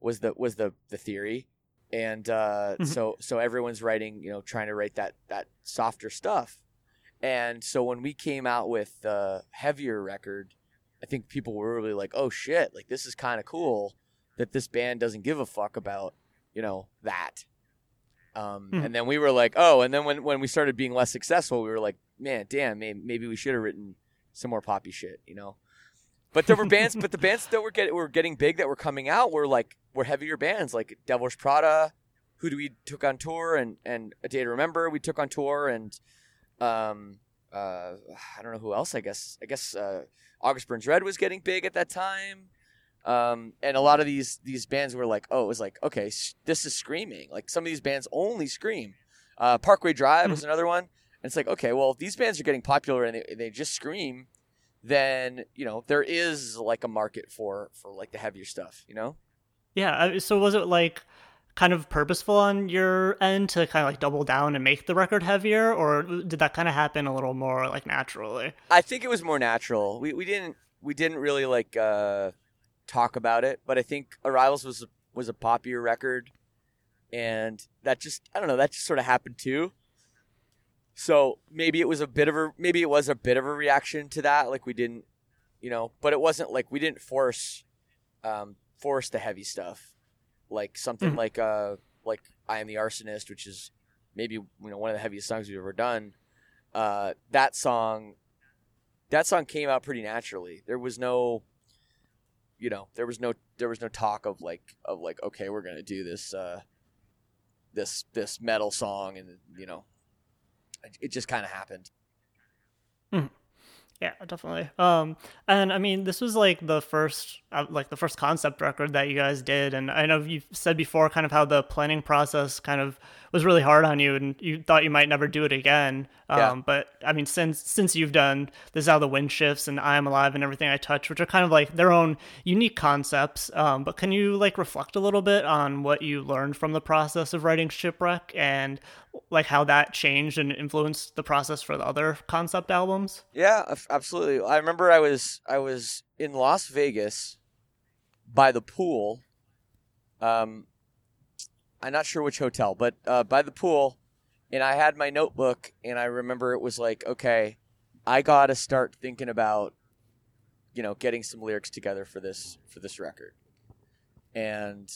was the was the the theory and uh, Mhm. so so everyone's writing you know trying to write that that softer stuff and so when we came out with the heavier record i think people were really like oh shit like this is kind of cool that this band doesn't give a fuck about you know that um, Mhm. and then we were like oh and then when, when we started being less successful we were like man damn maybe, maybe we should have written some more poppy shit you know but there were bands but the bands that were, get, were getting big that were coming out were like were heavier bands like devil's prada who do we took on tour and and a day to remember we took on tour and um uh i don't know who else i guess i guess uh august burns red was getting big at that time Um, and a lot of these these bands were like, oh, it was like, okay, sh- this is screaming. Like some of these bands only scream. Uh, Parkway Drive was another one. And it's like, okay, well, if these bands are getting popular and they, they just scream, then you know there is like a market for for like the heavier stuff. You know? Yeah. So was it like kind of purposeful on your end to kind of like double down and make the record heavier, or did that kind of happen a little more like naturally? I think it was more natural. We we didn't we didn't really like uh, talk about it, but I think Arrivals was was a popular record, and that just I don't know that just sort of happened too. So maybe it was a bit of a maybe it was a bit of a reaction to that. Like we didn't, you know, but it wasn't like we didn't force um, force the heavy stuff, like something Mhm. like uh like I am the arsonist, which is maybe you know one of the heaviest songs we've ever done. Uh, that song that song came out pretty naturally. There was no, you know, there was no there was no talk of like of like okay, we're gonna do this uh, this this metal song, and you know, it, it just kind of happened. Yeah, definitely. Um, and I mean, this was like the first, uh, like the first concept record that you guys did, and I know you've said before, kind of how the planning process kind of was really hard on you, and you thought you might never do it again. Um, Yeah. But I mean, since since you've done this, is how the wind shifts and I am alive and everything I touch, which are kind of like their own unique concepts. Um, but can you like reflect a little bit on what you learned from the process of writing shipwreck and like how that changed and influenced the process for the other concept albums? Yeah, absolutely. I remember I was I was in Las Vegas by the pool. Um, I'm not sure which hotel, but uh, by the pool, and I had my notebook, and I remember it was like, okay, I gotta start thinking about, you know, getting some lyrics together for this for this record, and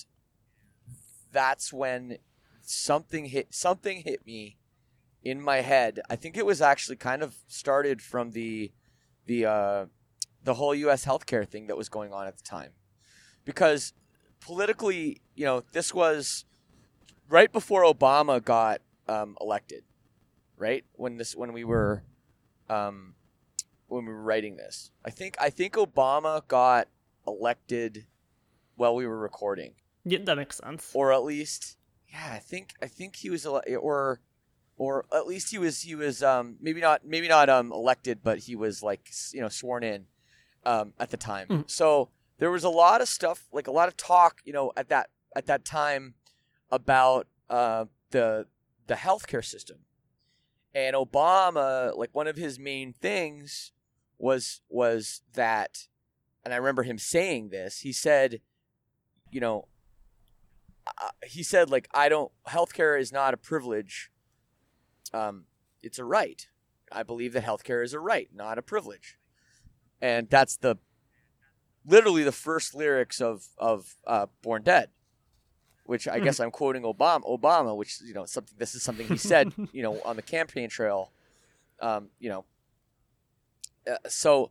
that's when something hit something hit me in my head. I think it was actually kind of started from the the uh, the whole U.S. healthcare thing that was going on at the time, because politically, you know, this was right before Obama got um, elected, right when this when we were um, when we were writing this. I think I think Obama got elected while we were recording Yeah, that makes sense. or at least yeah i think i think he was ele- or or at least he was he was um maybe not maybe not um elected but he was like you know sworn in um at the time Mhm. so there was a lot of stuff like a lot of talk you know at that at that time about uh the the healthcare system and obama like one of his main things was was that and i remember him saying this he said you know uh, he said like I don't healthcare is not a privilege. Um, it's a right. I believe that healthcare is a right, not a privilege, and that's the literally the first lyrics of of uh, Born Dead, which I guess I'm quoting Obama. Obama, which you know something. This is something he said, you know, on the campaign trail. Um, you know, uh, so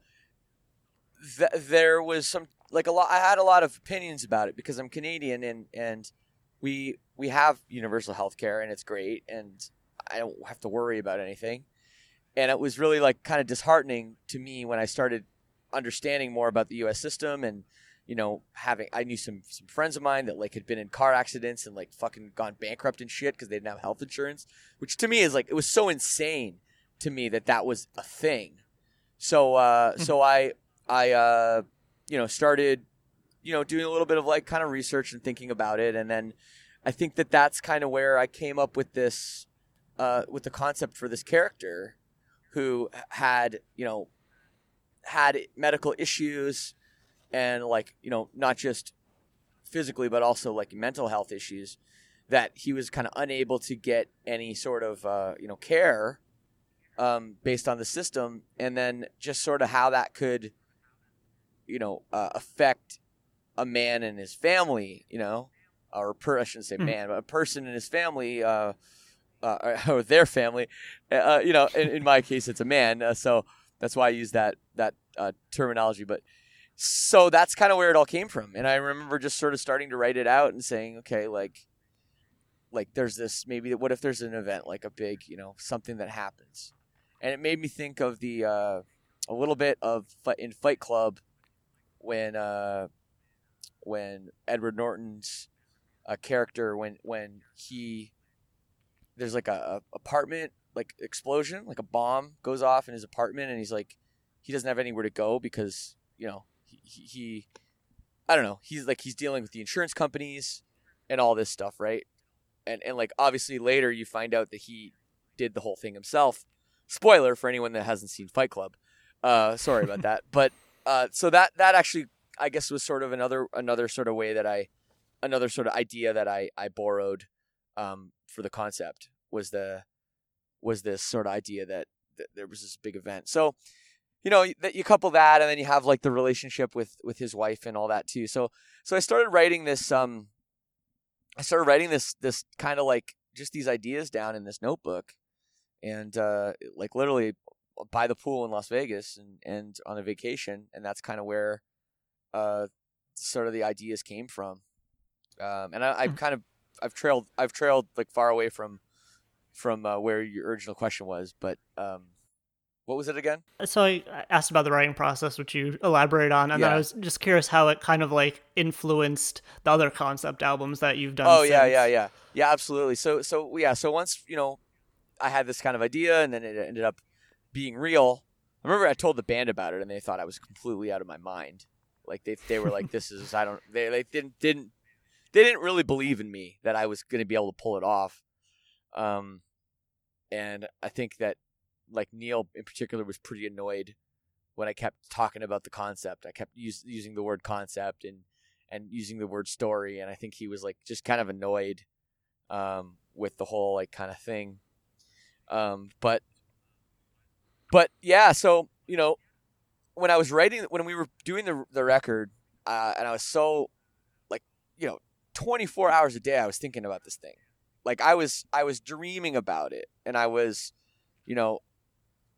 th- there was some like a lot. I had a lot of opinions about it because I'm Canadian and and we we have universal health care and it's great and I don't have to worry about anything. And it was really like kind of disheartening to me when I started understanding more about the US system and you know having I knew some some friends of mine that like had been in car accidents and like fucking gone bankrupt and shit because they didn't have health insurance, which to me is like it was so insane to me that that was a thing. So uh so I I uh you know started you know doing a little bit of like kind of research and thinking about it and then I think that that's kind of where I came up with this uh with the concept for this character who had you know had medical issues and like you know not just physically but also like mental health issues that he was kind of unable to get any sort of uh, you know care um, based on the system. And then just sort of how that could you know uh, affect a man and his family you know? Or per I shouldn't say Mhm. man but a person and his family uh, uh, or their family uh, you know in, in my case it's a man. Uh, so that's why I use that that uh, terminology. But so that's kind of where it all came from and I remember just sort of starting to write it out and saying okay like like there's this maybe what if there's an event like a big you know something that happens? And it made me think of the uh, a little bit of in Fight Club when uh, when Edward Norton's uh, character when when he there's like a, a apartment like explosion like a bomb goes off in his apartment and he's like he doesn't have anywhere to go because you know he, he, he I don't know. He's like he's dealing with the insurance companies and all this stuff right? And and like obviously later you find out that he did the whole thing himself. Spoiler for anyone that hasn't seen Fight Club. Uh sorry about that. But uh so that that actually I guess was sort of another another sort of way that I another sort of idea that I I borrowed um, for the concept was the was this sort of idea that, that there was this big event. So you know that you couple that and then you have like the relationship with with his wife and all that too. So so I started writing this um I started writing this this kind of like just these ideas down in this notebook and uh like literally by the pool in Las Vegas and and on a vacation and that's kind of where uh sort of the ideas came from um, and I, I've kind of I've trailed I've trailed like far away from from uh, where your original question was, but um, what was it again? So I asked about the writing process, which you elaborate on, and Yeah. then I was just curious how it kind of like influenced the other concept albums that you've done. Oh yeah, yeah, yeah, yeah, absolutely. So so yeah, so once you know, I had this kind of idea, and then it ended up being real. I remember I told the band about it, and they thought I was completely out of my mind. Like they they were like, "This is I don't." They they didn't didn't they didn't really believe in me that I was going to be able to pull it off. Um, and I think that like Neil in particular was pretty annoyed when I kept talking about the concept. I kept use, using the word concept and and using the word story, and I think he was like just kind of annoyed um, with the whole like kind of thing. Um, but but yeah, so you know when I was writing when we were doing the the record, uh, and I was so like you know 24 hours a day I was thinking about this thing. Like I was I was dreaming about it and I was you know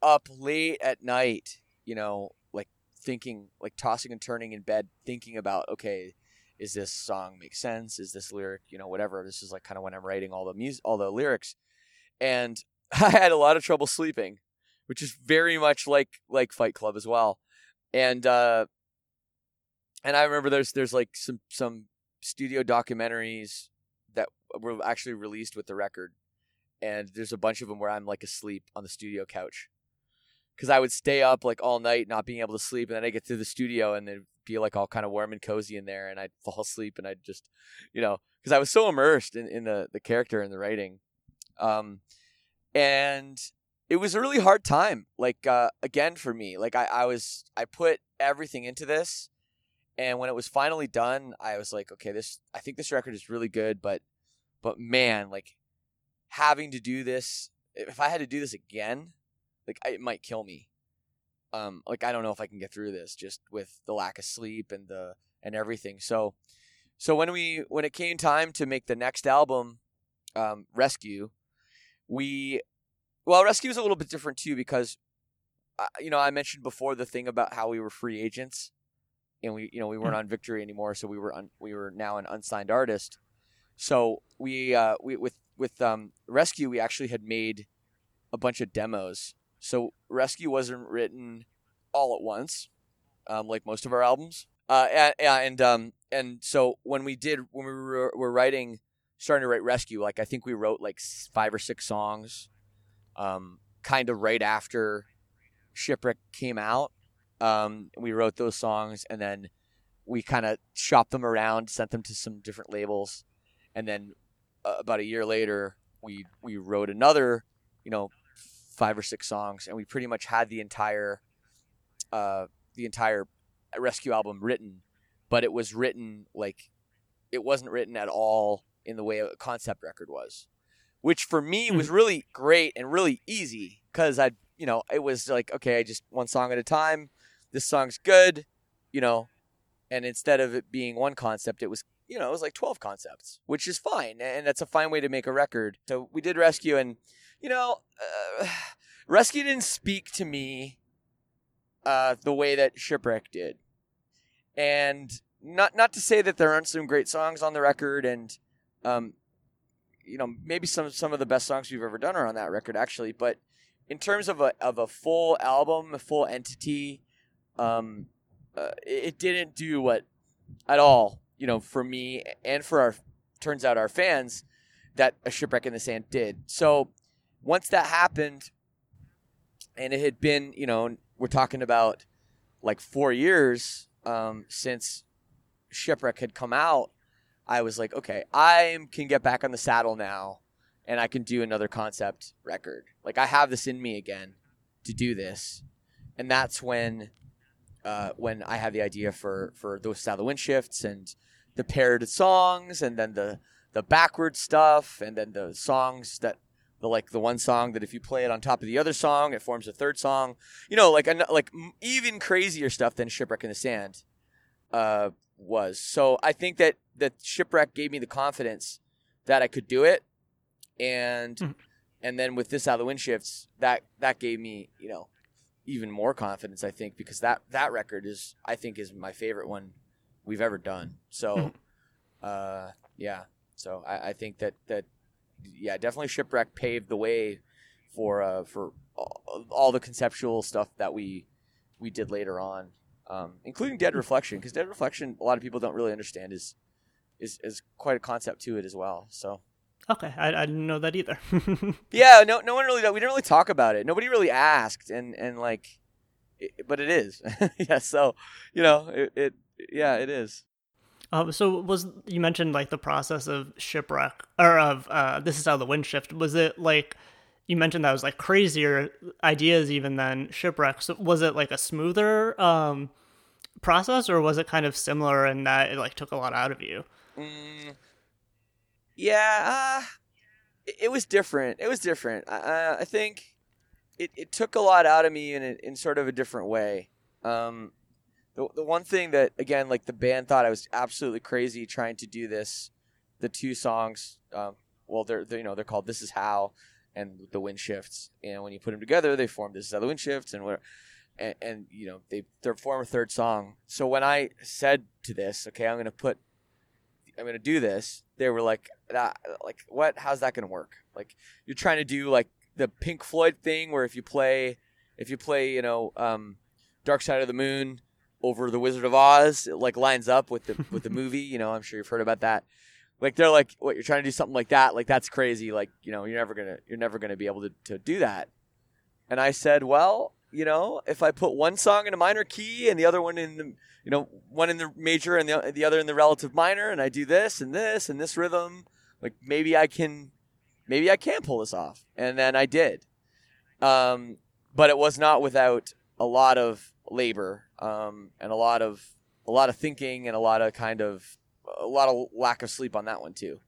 up late at night, you know, like thinking like tossing and turning in bed thinking about okay, is this song make sense? Is this lyric, you know, whatever. This is like kind of when I'm writing all the music all the lyrics. And I had a lot of trouble sleeping, which is very much like like Fight Club as well. And uh and I remember there's there's like some some studio documentaries that were actually released with the record, and there's a bunch of them where I'm like asleep on the studio couch, because I would stay up like all night not being able to sleep, and then I get to the studio and then be like all kind of warm and cozy in there, and I'd fall asleep and I'd just, you know, because I was so immersed in, in the the character and the writing, um, and it was a really hard time like uh again for me like I, I was i put everything into this and when it was finally done i was like okay this i think this record is really good but but man like having to do this if i had to do this again like I, it might kill me um like i don't know if i can get through this just with the lack of sleep and the and everything so so when we when it came time to make the next album um rescue we well, Rescue is a little bit different too because, uh, you know, I mentioned before the thing about how we were free agents, and we, you know, we weren't on Victory anymore, so we were un- we were now an unsigned artist. So we, uh, we with with um, Rescue, we actually had made a bunch of demos. So Rescue wasn't written all at once, um, like most of our albums. Uh, and and um, and so when we did when we were, were writing, starting to write Rescue, like I think we wrote like five or six songs um, kind of right after Shipwreck came out. Um, we wrote those songs and then we kind of shopped them around, sent them to some different labels, and then uh, about a year later, we we wrote another, you know, five or six songs, and we pretty much had the entire, uh, the entire rescue album written, but it was written like, it wasn't written at all in the way a concept record was which for me was really great and really easy because I, you know, it was like, okay, I just one song at a time. This song's good, you know, and instead of it being one concept, it was, you know, it was like 12 concepts, which is fine. And that's a fine way to make a record. So we did Rescue, and, you know, uh, Rescue didn't speak to me uh, the way that Shipwreck did. And not not to say that there aren't some great songs on the record, and um, you know maybe some some of the best songs we've ever done are on that record actually but in terms of a of a full album a full entity um uh, it, didn't do what at all. You know, for me and for our turns out our fans that a shipwreck in the sand did. So once that happened, and it had been, you know, we're talking about like four years um, since shipwreck had come out. I was like, okay, I can get back on the saddle now, and I can do another concept record. Like I have this in me again to do this, and that's when, uh, when I had the idea for for those of wind shifts and the paired songs, and then the the backward stuff, and then the songs that the like the one song that if you play it on top of the other song, it forms a third song. You know, like like even crazier stuff than Shipwreck in the Sand uh, was. So I think that that Shipwreck gave me the confidence that I could do it, and mm-hmm. and then with this out of the wind shifts, that that gave me you know even more confidence. I think because that that record is I think is my favorite one we've ever done. So, mm-hmm. uh, yeah. So I, I think that that yeah, definitely shipwreck paved the way for uh, for all, the conceptual stuff that we we did later on, um, including Dead Reflection, because Dead Reflection a lot of people don't really understand is is is quite a concept to it as well. So. Okay, I, I didn't know that either. yeah, no, no one really. We didn't really talk about it. Nobody really asked, and and like, it, but it is. yeah, so you know, it, it yeah, it is. Uh, so was you mentioned like the process of shipwreck or of uh, this is how the wind shift was it like you mentioned that was like crazier ideas even than shipwreck. So was it like a smoother um, process or was it kind of similar in that it like took a lot out of you? Mm, yeah uh, it, it, was different. It was different. Uh, i think it, it took a lot out of me in, a, in sort of a different way. Um, the, the one thing that again like the band thought I was absolutely crazy trying to do this the two songs um, well they're, they're, you know they're called this is how and the wind shifts. And when you put them together they form this is how the wind shifts and where and, and you know they they form a third song. So when I said to this okay I'm gonna put I'm gonna do this they were like that like what? How's that gonna work? Like you're trying to do like the Pink Floyd thing where if you play if you play you know um, Dark Side of the Moon over the Wizard of Oz. It like lines up with the with the movie. You know, I'm sure you've heard about that. Like they're like, what you're trying to do something like that? Like that's crazy. Like you know, you're never gonna you're never gonna be able to to do that. And I said, well, you know, if I put one song in a minor key and the other one in the you know one in the major and the the other in the relative minor, and I do this and this and this rhythm, like maybe I can maybe I can pull this off. And then I did. Um, but it was not without a lot of labor um, and a lot of a lot of thinking and a lot of kind of a lot of lack of sleep on that one too.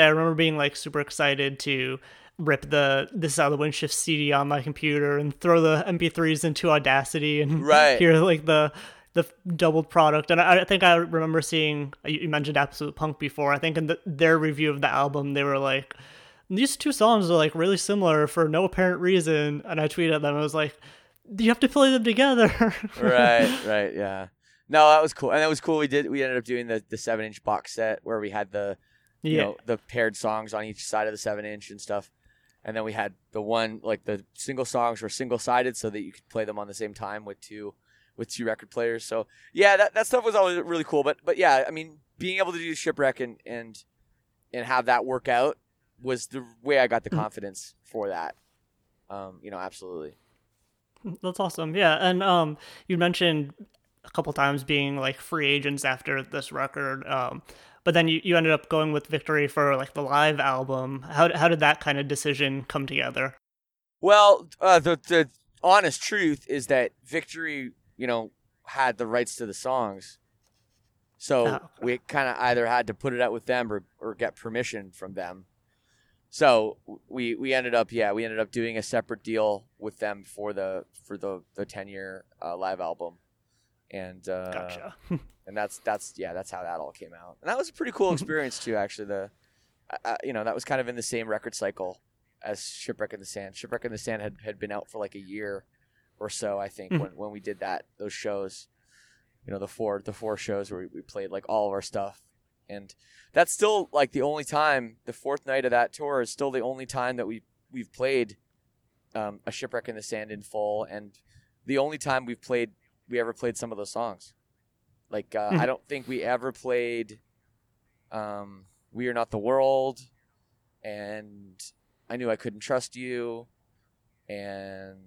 I remember being like super excited to rip the this out of the windshift CD on my computer and throw the MP3s into Audacity and right. hear like the the doubled product. And I, I, think I remember seeing you mentioned Absolute Punk before. I think in the, their review of the album, they were like, "These two songs are like really similar for no apparent reason." And I tweeted them, I was like, you have to play them together. right, right, yeah. No, that was cool, and that was cool. We did. We ended up doing the the seven inch box set where we had the, you yeah. know, the paired songs on each side of the seven inch and stuff, and then we had the one like the single songs were single sided so that you could play them on the same time with two, with two record players. So yeah, that that stuff was always really cool. But but yeah, I mean, being able to do shipwreck and and and have that work out was the way I got the mm. confidence for that. Um, you know, absolutely. That's awesome. Yeah, and um, you mentioned a couple times being like free agents after this record. Um, but then you, you ended up going with Victory for like the live album. How how did that kind of decision come together? Well, uh, the the honest truth is that Victory, you know, had the rights to the songs, so oh, okay. we kind of either had to put it out with them or or get permission from them. So we we ended up yeah we ended up doing a separate deal with them for the for the the ten year uh, live album, and uh, gotcha. and that's that's yeah that's how that all came out, and that was a pretty cool experience too. Actually, the uh, you know that was kind of in the same record cycle as Shipwreck in the Sand. Shipwreck in the Sand had, had been out for like a year or so, I think, mm-hmm. when when we did that those shows. You know the four the four shows where we, we played like all of our stuff and that's still like the only time. The fourth night of that tour is still the only time that we we've played um, a shipwreck in the sand in full, and the only time we've played we ever played some of those songs. Like uh, Mhm. I don't think we ever played um, "We Are Not the World," and I knew I couldn't trust you, and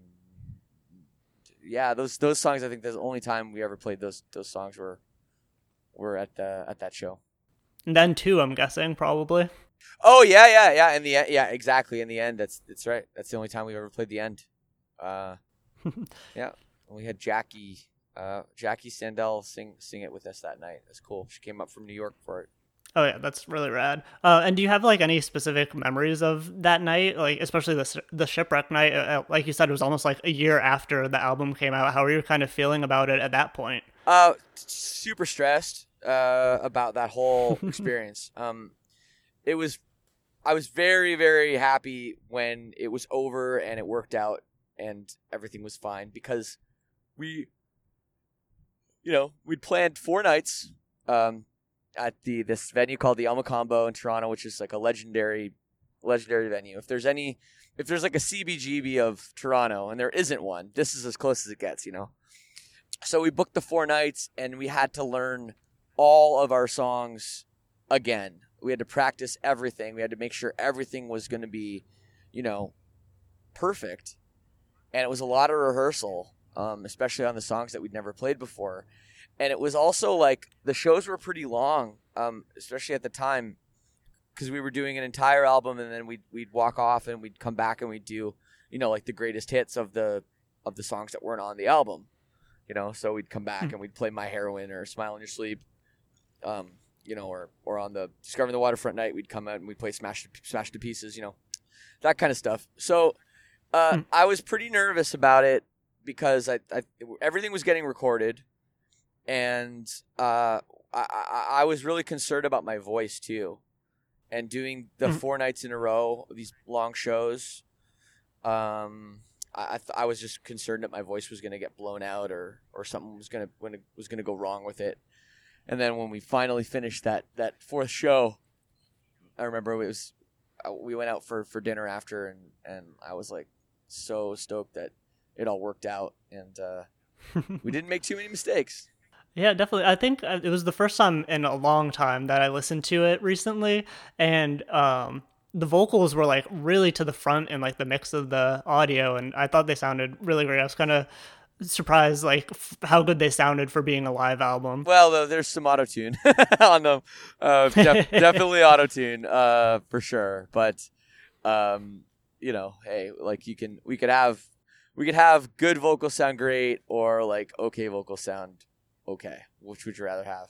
yeah, those those songs. I think that's the only time we ever played those those songs were were at the at that show. And then two, I'm guessing probably. Oh yeah, yeah, yeah. In the end, yeah, exactly. In the end, that's that's right. That's the only time we've ever played the end. Uh, yeah, we had Jackie, uh, Jackie Sandell sing sing it with us that night. That's cool. She came up from New York for it. Oh yeah, that's really rad. Uh, and do you have like any specific memories of that night, like especially the the shipwreck night? Uh, like you said, it was almost like a year after the album came out. How were you kind of feeling about it at that point? Uh, super stressed uh, about that whole experience. um, it was, I was very very happy when it was over and it worked out and everything was fine because we, you know, we'd planned four nights. Um, at the this venue called the El Mocambo in Toronto, which is like a legendary, legendary venue. If there's any, if there's like a CBGB of Toronto, and there isn't one, this is as close as it gets, you know. So we booked the four nights, and we had to learn all of our songs again. We had to practice everything. We had to make sure everything was going to be, you know, perfect. And it was a lot of rehearsal, um, especially on the songs that we'd never played before and it was also like the shows were pretty long, um, especially at the time, because we were doing an entire album, and then we'd we'd walk off and we'd come back and we'd do, you know, like the greatest hits of the of the songs that weren't on the album, you know. So we'd come back and we'd play My Heroine or Smile in Your Sleep, um, you know, or or on the Discovering the Waterfront night, we'd come out and we'd play Smash to, Smashed into Pieces, you know, that kind of stuff. So uh, Hmm. I was pretty nervous about it because I, I everything was getting recorded and uh, I, I, I was really concerned about my voice too, and doing the Mhm. four nights in a row, these long shows. Um, I th- I was just concerned that my voice was going to get blown out or or something was going to was going to go wrong with it. And then when we finally finished that that fourth show, I remember it was uh, we went out for for dinner after, and and I was like so stoked that it all worked out, and uh, we didn't make too many mistakes. Yeah, definitely. I think uh, it was the first time in a long time that I listened to it recently, and um, the vocals were like really to the front in like the mix of the audio, and I thought they sounded really great. I was kind of surprised like f- how good they sounded for being a live album. Well, though, there's some auto tune on them. Uh, def- definitely auto tune, uh, for sure. But, um, you know, hey, like you can, we could have, we could have good vocals sound great, or like okay vocals sound okay. Which would you rather have?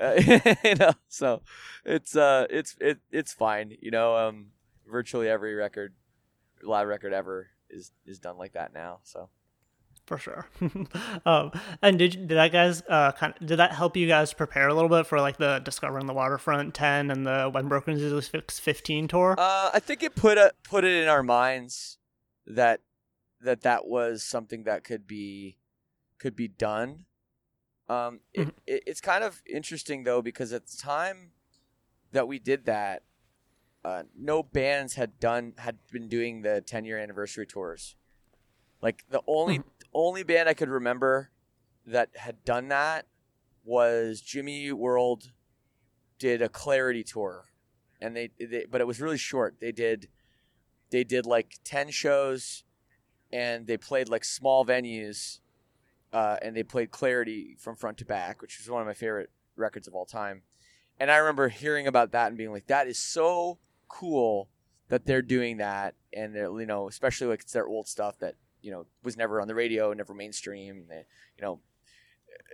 uh, you know, so it's uh, it's it, it's fine. You know, um, virtually every record, live record ever is is done like that now. So. For sure. um, and did did that guys uh kind of, did that help you guys prepare a little bit for like the Discovering the Waterfront ten and the When Broken Zeus fifteen tour? Uh, I think it put a, put it in our minds that that that was something that could be could be done. Um, it, it, it's kind of interesting though because at the time that we did that, uh, no bands had done had been doing the 10 year anniversary tours. Like the only only band I could remember that had done that was Jimmy World did a Clarity tour, and they, they but it was really short. They did they did like 10 shows, and they played like small venues, uh, and they played Clarity from front to back, which was one of my favorite records of all time. And I remember hearing about that and being like, that is so cool that they're doing that, and they're you know especially like it's their old stuff that you know was never on the radio, never mainstream. They, you know,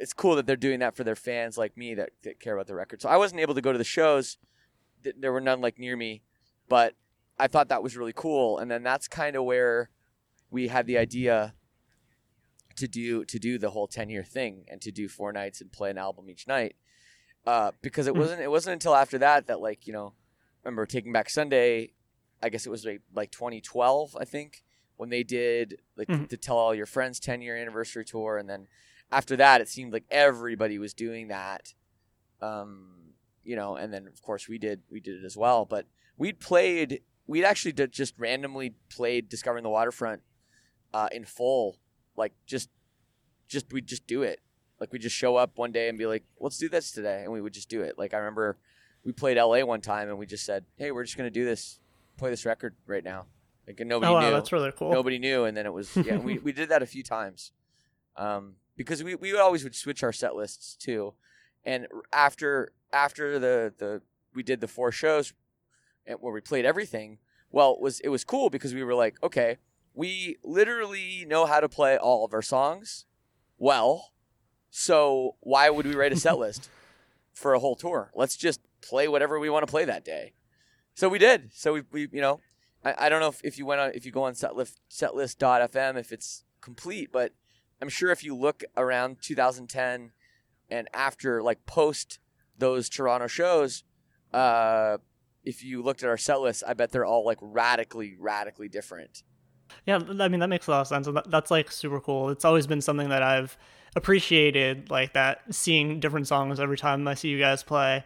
it's cool that they're doing that for their fans like me that, that care about the record. So I wasn't able to go to the shows. There were none like near me, but I thought that was really cool. And then that's kind of where we had the idea to do to do the whole 10 year thing and to do four nights and play an album each night. Uh, because it Hmm. wasn't it wasn't until after that that like, you know, I remember Taking Back Sunday, I guess it was like, like 2012, I think, when they did like Mhm. to tell all your friends 10 year anniversary tour and then after that it seemed like everybody was doing that um you know and then of course we did we did it as well but we'd played we'd actually did just randomly played discovering the waterfront uh in full like just just we'd just do it Like we just show up one day and be like, let's do this today, and we would just do it. Like I remember we played LA one time and we just said, hey, we're just gonna do this, play this record right now. Like nobody oh, wow, knew. that's really cool. Nobody knew, and then it was yeah. we we did that a few times, um, because we we always would switch our set lists too, and after after the the we did the four shows, and where we played everything. Well, it was it was cool because we were like, okay, we literally know how to play all of our songs well, so why would we write a set list for a whole tour? Let's just play whatever we want to play that day. So we did. So we, we you know, I, I don't know if, if you went on if you go on setlist setlist.fm if it's complete, but I'm sure if you look around 2010 and after like post those Toronto shows, uh, if you looked at our set list, I bet they're all like radically, radically different. Yeah, I mean that makes a lot of sense, that's like super cool. It's always been something that I've appreciated, like that, seeing different songs every time I see you guys play.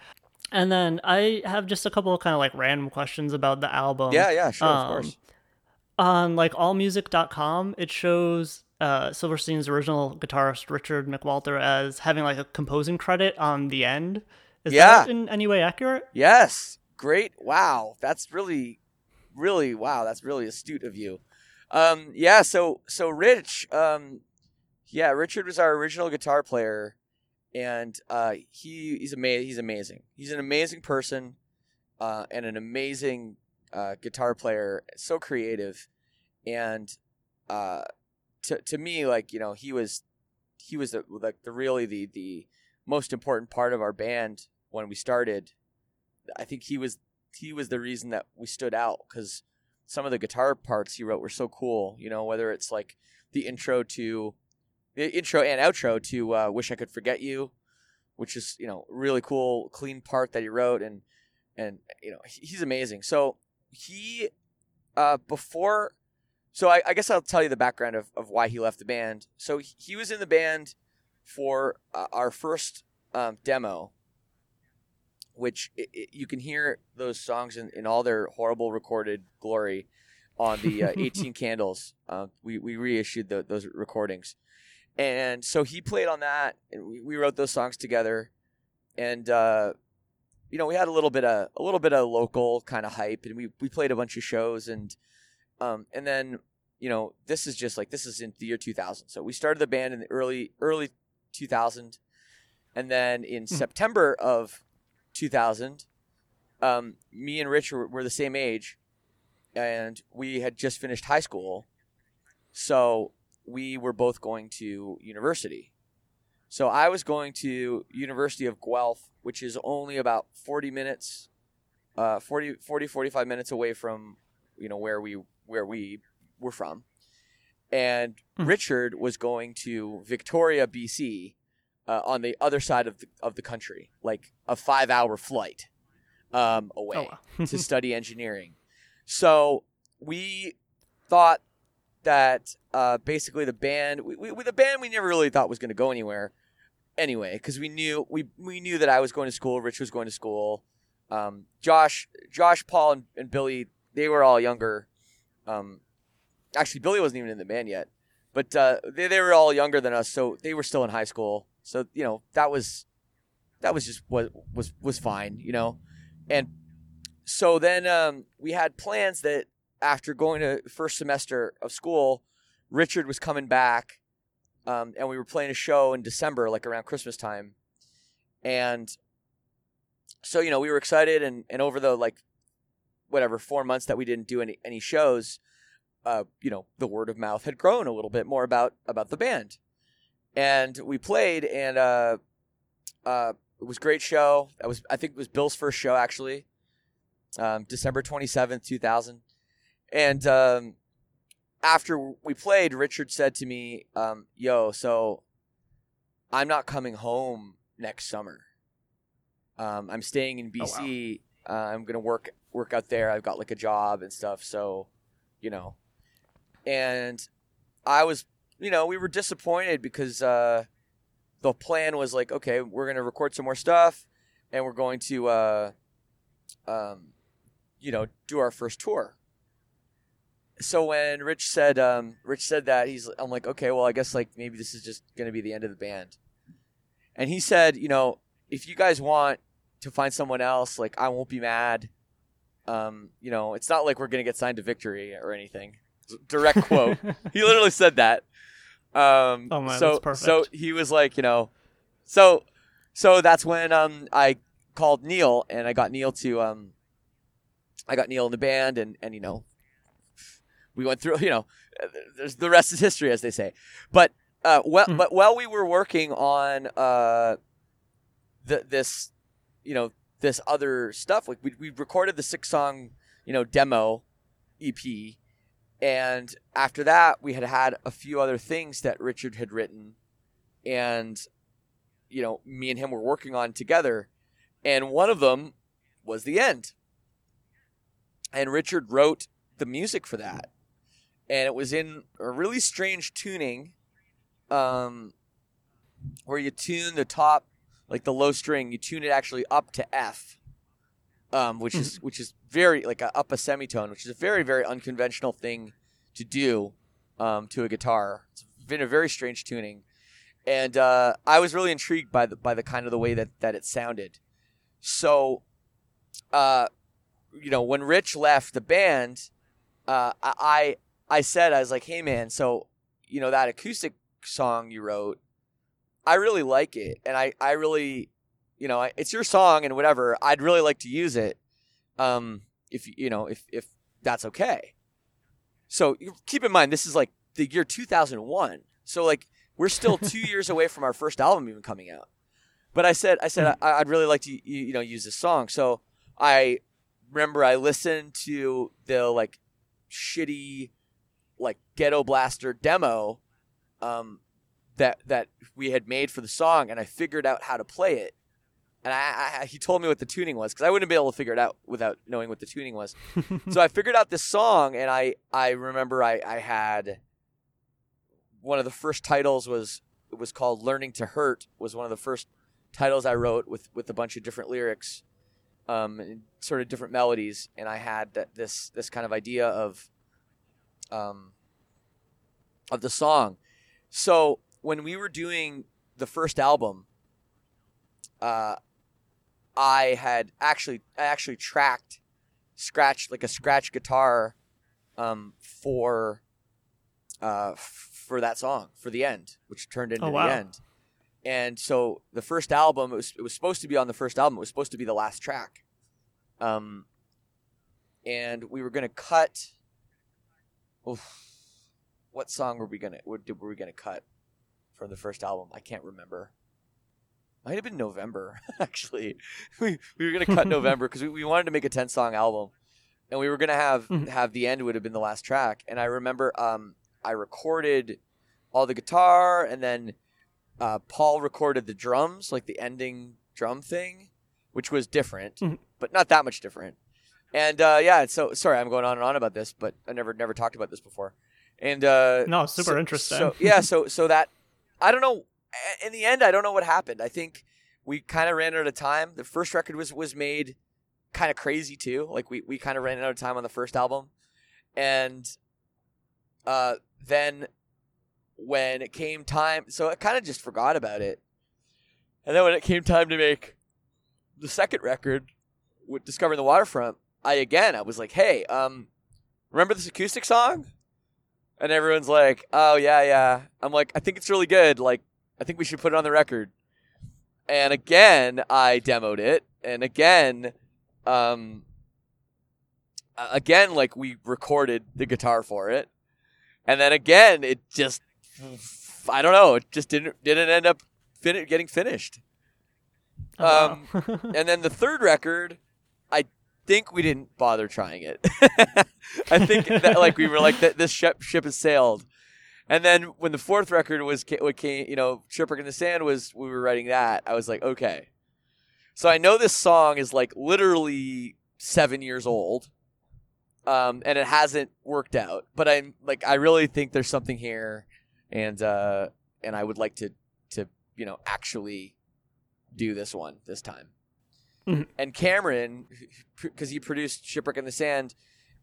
And then I have just a couple of kind of like random questions about the album. Yeah, yeah, sure, Um, of course. On like allmusic.com, it shows uh, Silverstein's original guitarist Richard McWalter as having like a composing credit on the end. Is Yeah. that in any way accurate? Yes. Great. Wow. That's really, really, wow. That's really astute of you. Um, yeah. So, so Rich, um, yeah, Richard was our original guitar player and, uh, he, he's amazing. He's amazing. He's an amazing person, uh, and an amazing, uh, guitar player. So creative. And, uh, to, to me, like, you know, he was, he was the, like the really the, the most important part of our band when we started. I think he was he was the reason that we stood out because some of the guitar parts he wrote were so cool. You know, whether it's like the intro to the intro and outro to uh, "Wish I Could Forget You," which is you know really cool, clean part that he wrote, and and you know he's amazing. So he uh, before, so I, I guess I'll tell you the background of, of why he left the band. So he, was in the band for uh, our first um, demo which i i you can hear those songs in, in all their horrible recorded glory on the uh, 18 Candles. Uh, we, we reissued the, those recordings. And so he played on that, and we, we wrote those songs together. And, uh, you know, we had a little bit of a little bit of local kind of hype, and we, we played a bunch of shows, and um, and then you know this is just like this is in the year 2000. So we started the band in the early early 2000, and then in September of 2000, um, me and Rich were, were the same age, and we had just finished high school, so we were both going to university. So I was going to University of Guelph, which is only about 40 minutes, uh, 40, 40 45 minutes away from, you know, where we where we were from, and Hmm. Richard was going to Victoria, BC, uh, on the other side of the of the country, like a five hour flight um, away Oh, wow. to study engineering. So we thought that uh, basically the band, we, we, the band, we never really thought was going to go anywhere. Anyway, because we knew we we knew that I was going to school, Rich was going to school, um, Josh, Josh, Paul, and, and Billy, they were all younger. Um, actually, Billy wasn't even in the band yet, but uh, they they were all younger than us, so they were still in high school. So you know that was that was just what was was fine, you know, and so then um, we had plans that after going to first semester of school, Richard was coming back, um, and we were playing a show in December, like around Christmas time, and so you know we were excited, and and over the like whatever four months that we didn't do any any shows, uh, you know the word of mouth had grown a little bit more about about the band, and we played, and uh, uh, it was great show. That was I think it was Bill's first show actually um, December 27th, 2000. And um, after we played, Richard said to me, um, Yo, so I'm not coming home next summer. Um, I'm staying in Oh, wow. BC. uh, I'm going to work work out there. I've got like a job and stuff. So, you know. And I was, you know, we were disappointed because uh, the plan was like, okay, we're going to record some more stuff and we're going to. Uh, um, you know, do our first tour. So when Rich said, um, Rich said that he's, I'm like, okay, well, I guess like maybe this is just gonna be the end of the band. and he said, you know, if you guys want to find someone else, like I won't be mad. Um, you know, it's not like we're gonna get signed to Victory or anything. Direct quote. he literally said that. Um, Oh, man, so that's perfect. so he was like, you know, so so that's when um I called Neil and I got Neil to um I got Neil in the band and and you know we went through you know there's the rest is history as they say. But uh well Mhm. but while we were working on uh the, this you know this other stuff like we we recorded the six song you know demo EP and after that we had had a few other things that Richard had written. And you know me and him were working on together. And one of them was the end. And Richard wrote the music for that and it was in a really strange tuning um where you tune the top like the low string you tune it actually up to F um which is which is very like a, up a semitone which is a very very unconventional thing to do um to a guitar. It's been a very strange tuning. And uh I was really intrigued by the by the kind of the way that that it sounded. So uh you know when Rich left the band uh I I said I was like hey man so you know that acoustic song you wrote I really like it and I I really you know I, it's your song and whatever I'd really like to use it um if you know if if that's okay. So keep in mind this is like the year 2001 so like we're still 2 years away from our first album even coming out. But I said I said I, I'd really like to you, you know use this song. So I remember I listened to the like shitty like ghetto blaster demo um, that that we had made for the song, and I figured out how to play it. And I, I he told me what the tuning was because I wouldn't be able to figure it out without knowing what the tuning was. so I figured out this song, and I I remember I I had one of the first titles was it was called "Learning to Hurt" was one of the first titles I wrote with with a bunch of different lyrics, um, and sort of different melodies, and I had that this this kind of idea of um of the song. So when we were doing the first album, uh, I had actually I actually tracked, scratch like a scratch guitar, um, for, uh, for that song for the end, which turned into Oh, wow. the end. And so the first album, it was it was supposed to be on the first album. It was supposed to be the last track. Um, and we were gonna cut. Oof, what song were we gonna what did- were we gonna cut from the first album? I can't remember. Might have been November actually. We we were gonna cut November because we, we wanted to make a ten song album, and we were gonna have Mhm. have the end would have been the last track. And I remember um I recorded all the guitar, and then uh, Paul recorded the drums, like the ending drum thing, which was different, Mhm. but not that much different. And uh, yeah, so sorry, I'm going on and on about this, but I never never talked about this before. And uh, No, super so- interesting. So yeah, so so that I don't know. In the end, I don't know what happened. I think we kind of ran out of time. The first record was was made kind of crazy too. Like we we kind of ran out of time on the first album, and uh, then when it came time, so I kind of just forgot about it. And then when it came time to make the second record with Discovering the Waterfront, I again I was like, "Hey, um, remember this acoustic song?" And everyone's like, "Oh yeah, yeah." I'm like, "I think it's really good. Like, I think we should put it on the record." And again, I demoed it, and again, um, again, like we recorded the guitar for it, and then again, it just, I don't know, it just didn't didn't end up fin- getting finished. Oh, wow. And then the third record, think we didn't bother trying it. I think that like we were like that this ship ship has sailed. And then when the fourth record was what came, you know, Shipwreck in the Sand was we were writing that. I was like, okay. So I know this song is like literally seven years old, um, and it hasn't worked out. But I'm like, I really think there's something here, and uh, and I would like to to you know actually do this one this time. Mhm. And Cameron, because he produced Shipwreck in the Sand,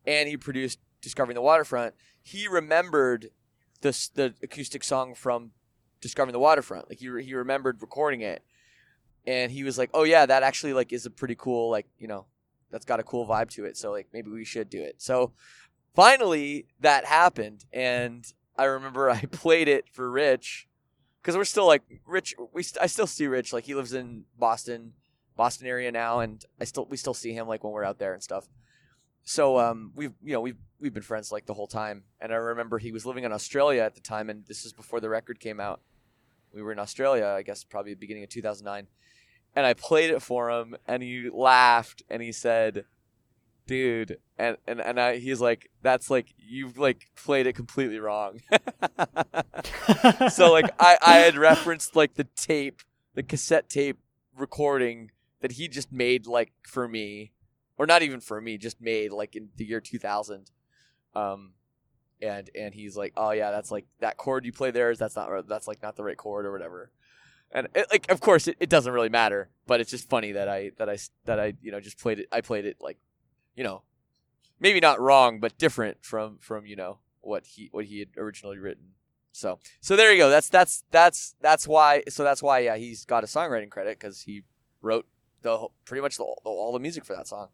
and he produced Discovering the Waterfront, he remembered the the acoustic song from discovering the waterfront. Like he he remembered recording it, and he was like, "Oh yeah, that actually like is a pretty cool like you know that's got a cool vibe to it. So like maybe we should do it." So finally that happened, and I remember I played it for Rich because we're still like Rich. We st- I still see Rich like he lives in Boston, Boston area now, and I still we still see him like when we're out there and stuff. So um, we've you know we've we've been friends like the whole time, and I remember he was living in Australia at the time, and this is before the record came out. We were in Australia, I guess, probably the beginning of 2009, and I played it for him, and he laughed and he said, "Dude," and and and I, he's like, "That's like you've like played it completely wrong." so like I I had referenced like the tape, the cassette tape recording that he just made like for me or not even for me, just made like in the year 2000. Um, and and he's like, oh yeah, that's like that chord you play there is that's not that's like not the right chord or whatever. And it, like, of course, it, it doesn't really matter, but it's just funny that I that I that I you know just played it. I played it like, you know, maybe not wrong, but different from from you know what he what he had originally written. So so there you go. That's that's that's that's why. So that's why yeah, he's got a songwriting credit because he wrote the pretty much the, all the music for that song.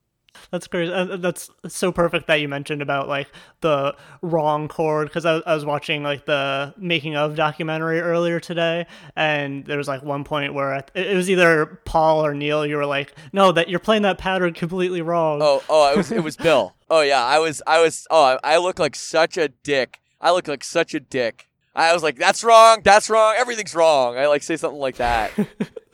That's crazy. Uh, that's so perfect that you mentioned about like the wrong chord because I, I, was watching like the making of documentary earlier today, and there was like one point where it was either Paul or Neil. You were like, "No, that you're playing that pattern completely wrong." Oh, oh, it was it was Bill. Oh yeah, I was I was oh I, I look like such a dick. I look like such a dick. I was like, "That's wrong. That's wrong. Everything's wrong." I like say something like that.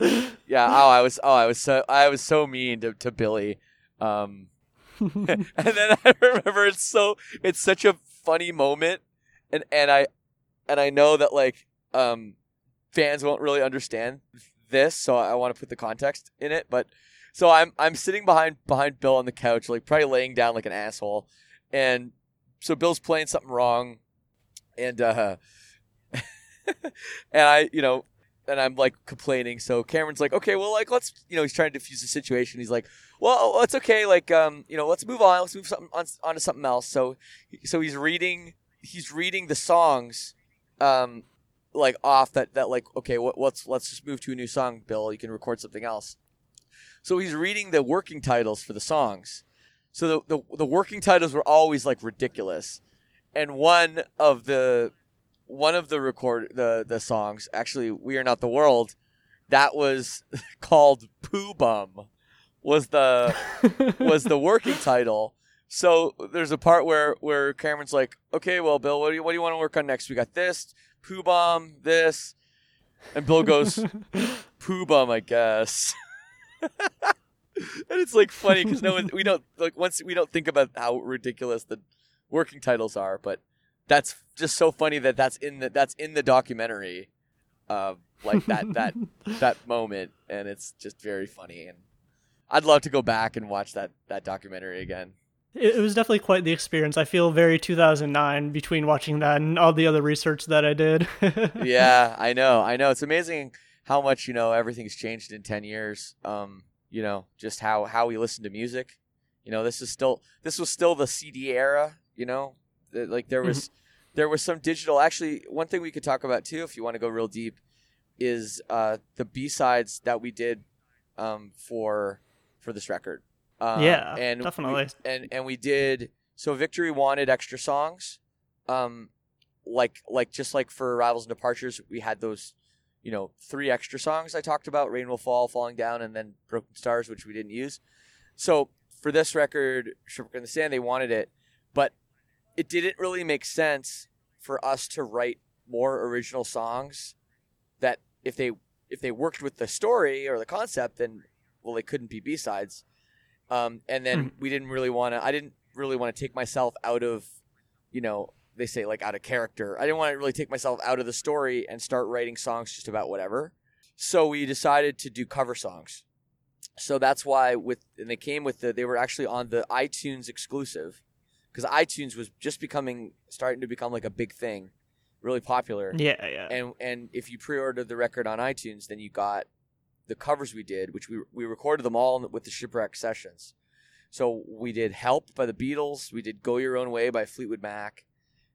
yeah. Oh, I was oh I was so I was so mean to to Billy. Um, and then I remember it's so it's such a funny moment, and and I and I know that like um, fans won't really understand this, so I want to put the context in it. But so I'm I'm sitting behind behind Bill on the couch, like probably laying down like an asshole, and so Bill's playing something wrong, and uh, and I you know and I'm like complaining. So Cameron's like, okay, well, like let's, you know, he's trying to diffuse the situation. He's like, well, it's okay. Like, um, you know, let's move on. Let's move something on, on to something else. So, so he's reading, he's reading the songs, um, like off that that like, okay, what, let's let's just move to a new song, Bill. You can record something else. So he's reading the working titles for the songs. So the, the the working titles were always like ridiculous, and one of the one of the record the the songs actually we are not the world that was called poo bum was the was the working title. So there's a part where where cameron's like okay well bill what do you what do you want to work on next? We got this poo bum this and bill goes poo bum i guess. And it's like funny because no one we don't like once we don't think about how ridiculous the working titles are but that's just so funny that that's in the that's in the documentary, uh, like that that that moment, and it's just very funny. And I'd love to go back and watch that that documentary again. It, it was definitely quite the experience. I feel very 2009 between watching that and all the other research that I did. yeah, I know, I know. It's amazing how much you know everything's changed in 10 years. Um, you know, just how how we listen to music. You know, this is still this was still the CD era. You know, like there was there was some digital. Actually, one thing we could talk about too, if you want to go real deep, is uh, the B sides that we did um, for for this record. Um, yeah, and definitely. We, and and we did. So Victory wanted extra songs, um, like like just like for Arrivals and Departures, we had those, you know, three extra songs I talked about: Rain Will Fall, Falling Down, and then Broken Stars, which we didn't use. So for this record, Shipwreck in the Sand, they wanted it, it didn't really make sense for us to write more original songs that if they if they worked with the story or the concept then well they couldn't be b-sides. Um, and then mm. we didn't really want to i didn't really want to take myself out of you know they say like out of character. I didn't want to really take myself out of the story and start writing songs just about whatever. So we decided to do cover songs. So that's why with and they came with the they were actually on the itunes exclusive because iTunes was just becoming starting to become like a big thing, really popular. Yeah, yeah. And and if you pre-ordered the record on iTunes, then you got the covers we did, which we we recorded them all with the Shipwreck sessions. So we did "Help" by the Beatles. We did "Go Your Own Way" by Fleetwood Mac.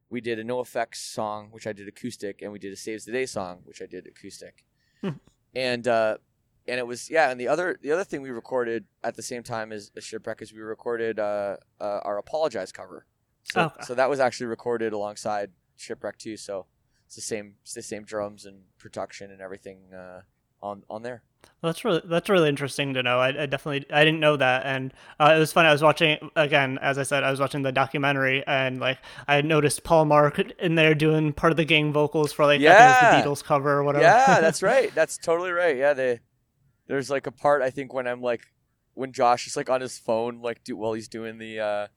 we did a NOFX song, which I did acoustic, and we did a Saves the Day song, which I did acoustic. Hmm. and uh, and it was yeah. And the other the other thing we recorded at the same time as, as Shipwreck is we recorded uh, uh, our Apologize cover. So, Okay. so that was actually recorded alongside Shipwreck too. So it's the same it's the same drums and production and everything uh, on on there. Well, that's really that's really interesting to know. I, I definitely I didn't know that, and uh, it was funny. I was watching again, as I said, I was watching the documentary, and like I noticed Paul Marc in there doing part of the gang vocals for like I think it Yeah. was the Beatles cover or whatever. Yeah, that's right. That's totally right. Yeah, they there's like a part I think when I'm like when Josh is like on his phone like do while he's doing the uh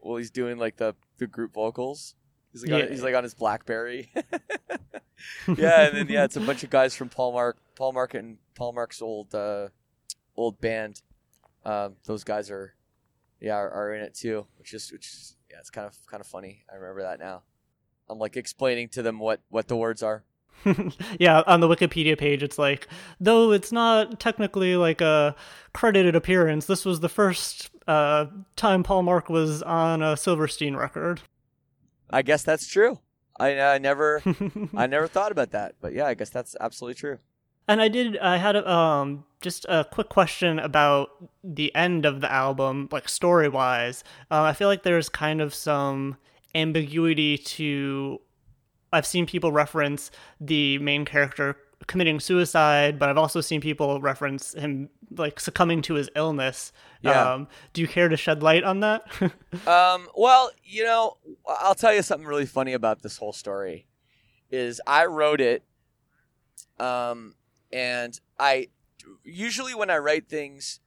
while he's doing like the the group vocals. He's like, on, he's like on his BlackBerry. yeah, and then yeah, it's a bunch of guys from Paul Marc, Paul Marc and Paul Marc's old uh old band. Um, those guys are yeah are, are in it too, which is which is yeah it's kind of kind of funny. I remember that now. I'm like explaining to them what what the words are. yeah, on the Wikipedia page, it's like, though it's not technically like a credited appearance, this was the first uh, time Paul Marc was on a Silverstein record. I guess that's true. I, I never I never thought about that, but yeah, I guess that's absolutely true. And I did. I had a, um just a quick question about the end of the album, like story wise. Uh, I feel like there's kind of some ambiguity to. I've seen people reference the main character committing suicide, but I've also seen people reference him like succumbing to his illness. Yeah. Um, do you care to shed light on that? Um, well, you know, I'll tell you something really funny about this whole story. Is I wrote it, um, and I usually when I write things,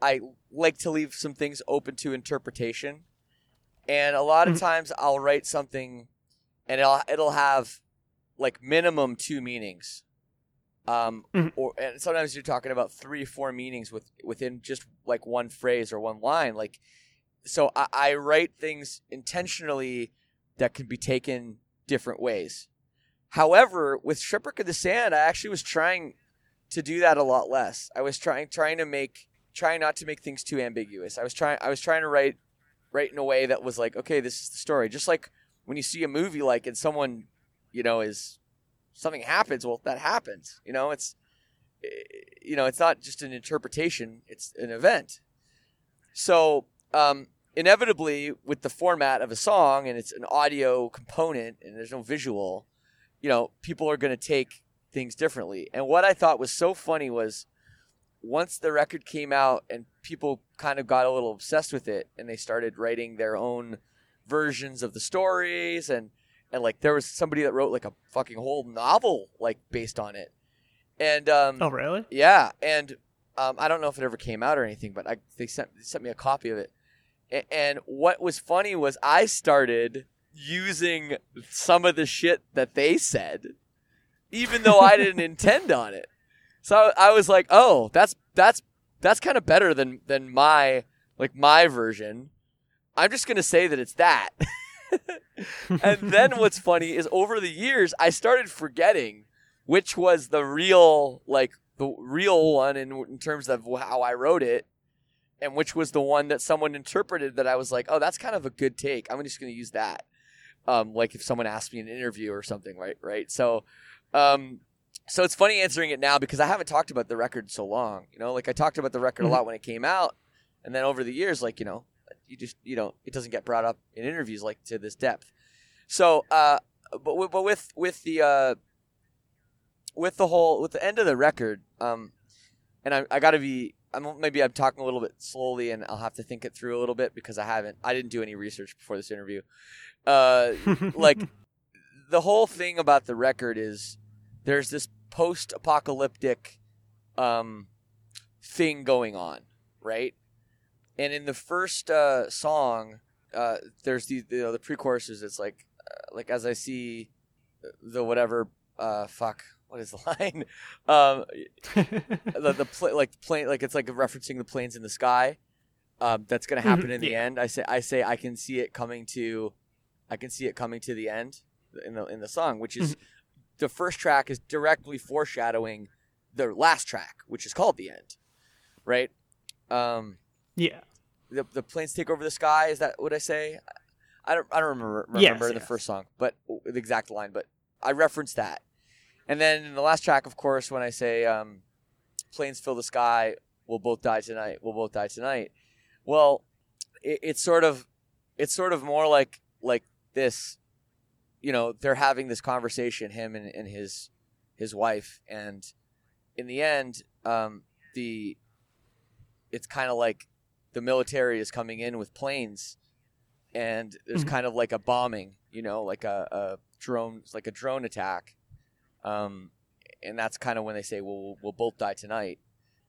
I like to leave some things open to interpretation, and a lot of Mhm. times I'll write something, and it'll it'll have like minimum two meanings. Um, Mhm. or and sometimes you're talking about three, four meanings with within just like one phrase or one line. Like, so I, I write things intentionally that can be taken different ways. However, with Shipwreck of the Sand, I actually was trying to do that a lot less. I was trying trying to make trying not to make things too ambiguous. I was trying I was trying to write write in a way that was like, okay, this is the story. Just like when you see a movie like and someone, you know, is something happens, well, that happens. You know, it's eh, you know, it's not just an interpretation, it's an event. So, um, inevitably, with the format of a song and it's an audio component and there's no visual, you know, people are going to take things differently. And what I thought was so funny was once the record came out and people kind of got a little obsessed with it and they started writing their own versions of the stories and and like there was somebody that wrote like a fucking whole novel like based on it. And um oh, really? yeah, and um, I don't know if it ever came out or anything, but I they sent they sent me a copy of it. A- and what was funny was I started using some of the shit that they said, even though I didn't intend on it. So I was like, oh, that's that's that's kind of better than than my like my version. I'm just gonna say that it's that. and then what's funny is over the years I started forgetting which was the real like the real one in, in terms of how I wrote it and which was the one that someone interpreted that I was like, "Oh, that's kind of a good take. I'm just going to use that." Um like if someone asked me in an interview or something, right? Right? So um so it's funny answering it now because I haven't talked about the record so long, you know? Like I talked about the record a lot when it came out and then over the years like, you know, you just you know, it doesn't get brought up in interviews like to this depth. So, uh but with, but with with the uh with the whole with the end of the record, um, and I, I got to be. I'm maybe I'm talking a little bit slowly, and I'll have to think it through a little bit because I haven't. I didn't do any research before this interview. Uh, like the whole thing about the record is there's this post-apocalyptic um, thing going on, right? And in the first uh, song, uh, there's the you know, the pre-choruses. It's like uh, like as I see the whatever uh, fuck what is the line um, the the pla- like plane like it's like referencing the planes in the sky um, that's gonna happen Mhm, in the yeah. end. I say I say I can see it coming to I can see it coming to the end in the in the song, which is the first track is directly foreshadowing the last track, which is called the end, right? Um, yeah. the the planes take over the sky. Is that what I say? I don't I don't remember Yes, remember the yes. first song, but the exact line. But I referenced that, and then in the last track, of course, when I say um, "Planes fill the sky, we'll both die tonight. We'll both die tonight." Well, it, it's sort of it's sort of more like like this. You know, they're having this conversation, him and, and his his wife, and in the end, um, the it's kind of like the military is coming in with planes and there's Mhm. kind of like a bombing you know like a, a drone like a drone attack um, and that's kind of when they say well we'll, we'll both die tonight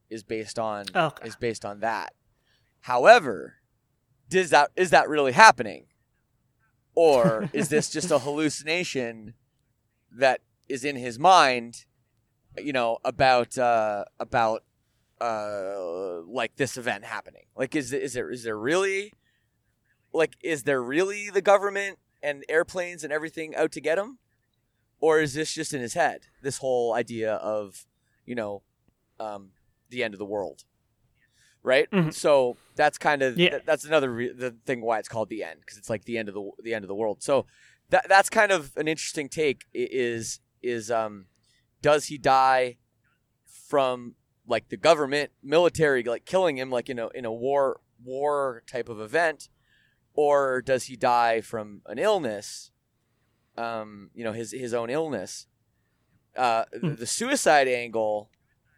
is based on Okay. is based on that however does that is that really happening or is this just a hallucination that is in his mind you know about uh about uh like this event happening? Like is is there is there really like is there really the government and airplanes and everything out to get him or is this just in his head this whole idea of you know um the end of the world? Right? Mhm. so that's kind of Yeah. th- that's another re- the thing why it's called the end because it's like the end of the the end of the world. So that that's kind of an interesting take is is um does he die from like the government military like killing him like in a in a war war type of event? Or does he die from an illness? Um you know his his own illness. Uh Hmm. the suicide angle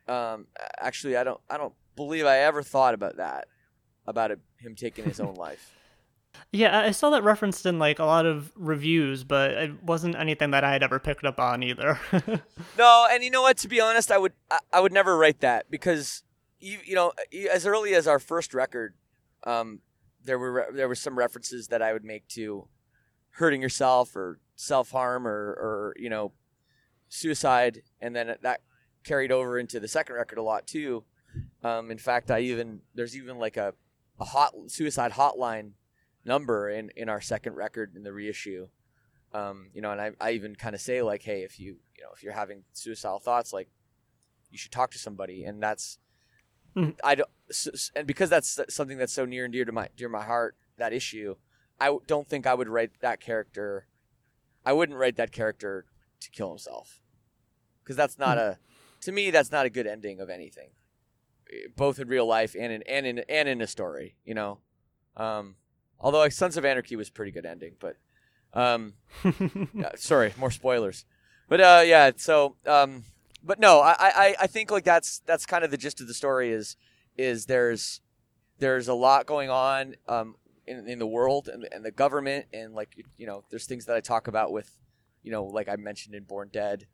um actually i don't i don't believe i ever thought about that about it, him taking his own life Yeah, I saw that referenced in like a lot of reviews, but it wasn't anything that I had ever picked up on either. No, and you know what? To be honest, I would I, I would never write that because you you know as early as our first record, um, there were re- there were some references that I would make to hurting yourself or self harm or or you know suicide, and then that carried over into the second record a lot too. Um, in fact, I even there's even like a a hot suicide hotline number in in our second record in the reissue. Um, you know, and I, I even kind of say like, hey, if you, you know, if you're having suicidal thoughts, like, you should talk to somebody, and that's, Mhm. I don't, and because that's something that's so near and dear to my dear my heart, that issue, I don't think I would write that character, I wouldn't write that character to kill himself, because that's not a, to me, that's not a good ending of anything, Eh, both in real life and in and in and in a story, you know, um, although like Sons of Anarchy was a pretty good ending, but. Um, yeah, sorry, more spoilers. But uh, yeah. So, um, but no, I, I, I think like that's that's kind of the gist of the story is is there's there's a lot going on um in, in the world and, and the government and like you know there's things that I talk about with you know like I mentioned in Born Dead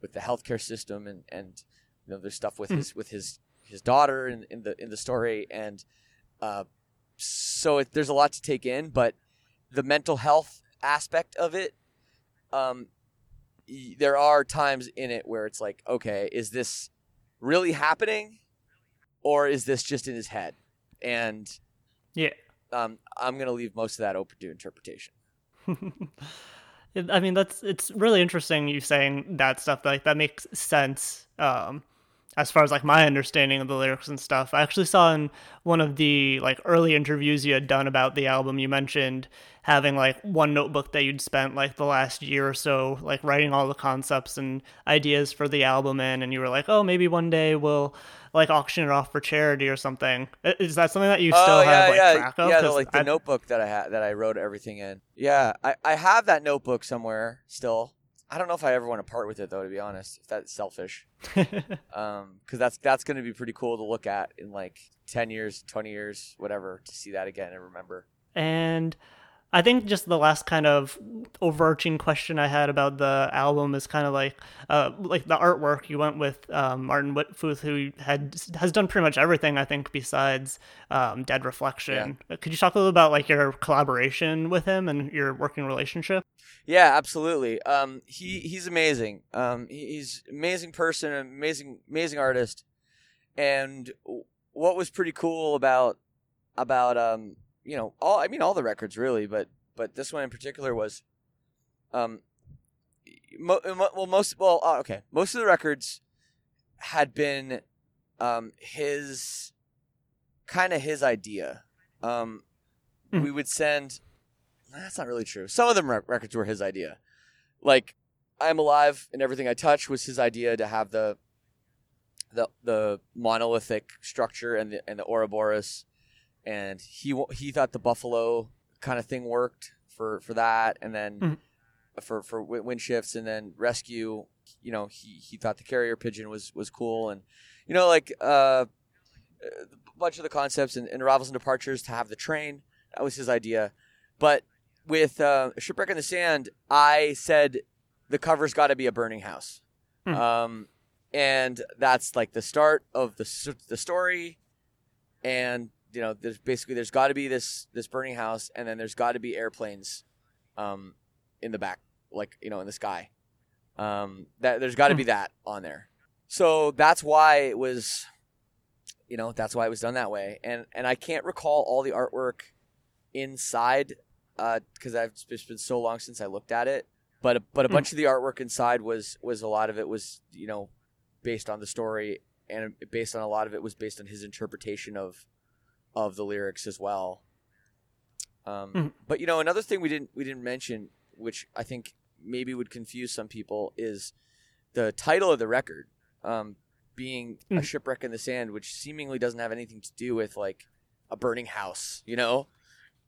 with the healthcare system and and you know there's stuff with Mhm. his with his his daughter in, in the in the story and uh so it, there's a lot to take in but the mental health aspect of it um y- there are times in it where it's like okay is this really happening or is this just in his head and yeah. um i'm gonna leave most of that open to interpretation I mean, that's it's really interesting you saying that stuff. Like that makes sense. Um, as far as like my understanding of the lyrics and stuff, I actually saw in one of the like early interviews you had done about the album, you mentioned having like one notebook that you'd spent like the last year or so, like writing all the concepts and ideas for the album in, and you were like, oh, maybe one day we'll like auction it off for charity or something. Is that something that you oh, still oh yeah have like yeah track of? yeah the, like the I- notebook that i had that i wrote everything in yeah I, I have that notebook somewhere still i don't know if i ever want to part with it though to be honest if that's selfish. Um because that's that's going to be pretty cool to look at in like 10 years 20 years whatever to see that again and remember. And I think just the last kind of overarching question I had about the album is kind of like, uh, like the artwork. You went with um, Martin Wittfooth, who had has done pretty much everything I think besides um, Dead Reflection. Uh, Could you talk a little about like your collaboration with him and your working relationship? Yeah, absolutely. Um, he he's amazing. Um, he's an amazing person, an amazing amazing artist. And what was pretty cool about about um, you know, all I mean all the records really, but but this one in particular was um mo- mo- well most well uh, okay, most of the records had been um his kind of his idea. Um Mhm. we would send that's not really true. Some of them re- records were his idea. Like I'm Alive and Everything I Touch was his idea to have the the the monolithic structure and the and the Ouroboros, and he he thought the buffalo kind of thing worked for for that, and then Mhm. for for wind shifts, and then rescue. You know, he he thought the carrier pigeon was was cool, and you know, like uh, a bunch of the concepts and, and arrivals and departures to have the train. That was his idea, but with uh, shipwreck in the sand, I said the cover's got to be a burning house. Hmm. Um, and that's like the start of the the story and you know there's basically there's got to be this this burning house and then there's got to be airplanes um in the back like you know in the sky. Um that there's got to be that on there. So that's why it was you know that's why it was done that way. And and I can't recall all the artwork inside uh because I've it's been so long since I looked at it. But a, but a Hmm. bunch of the artwork inside was was a lot of it was you know based on the story and based on a lot of it was based on his interpretation of of the lyrics as well um, Mhm. but you know another thing we didn't we didn't mention which i think maybe would confuse some people is the title of the record um, being a Mhm. shipwreck in the sand which seemingly doesn't have anything to do with like a burning house you know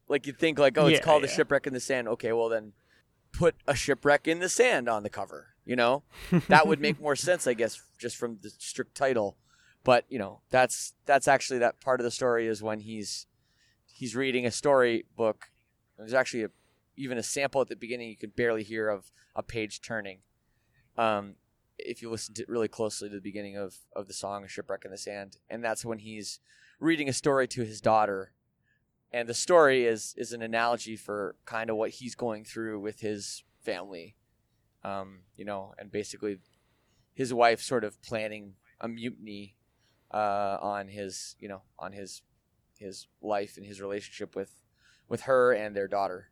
like you'd think like oh it's Yeah, called a shipwreck in the sand okay well then put a shipwreck in the sand on the cover you know that would make more sense, I guess, just from the strict title. But you know, that's that's actually that part of the story is when he's he's reading a story book. There's actually a, even a sample at the beginning you could barely hear of a page turning. Um, if you listen to really closely to the beginning of of the song "Shipwreck in the Sand," and that's when he's reading a story to his daughter, and the story is is an analogy for kind of what he's going through with his family um, you know, and basically his wife sort of planning a mutiny uh, on his, you know, on his his life and his relationship with with her and their daughter.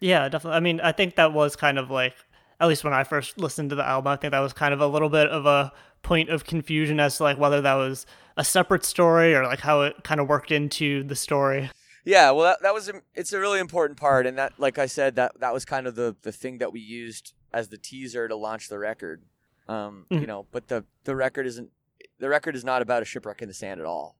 Yeah, definitely. I mean, I think that was kind of like, at least when I first listened to the album, I think that was kind of a little bit of a point of confusion as to like whether that was a separate story or like how it kind of worked into the story. Yeah, well, that, that was a, it's a really important part, and that, like I said, that that was kind of the the thing that we used as the teaser to launch the record. Um, You Mhm. know, but the the record isn't the record is not about a shipwreck in the sand at all.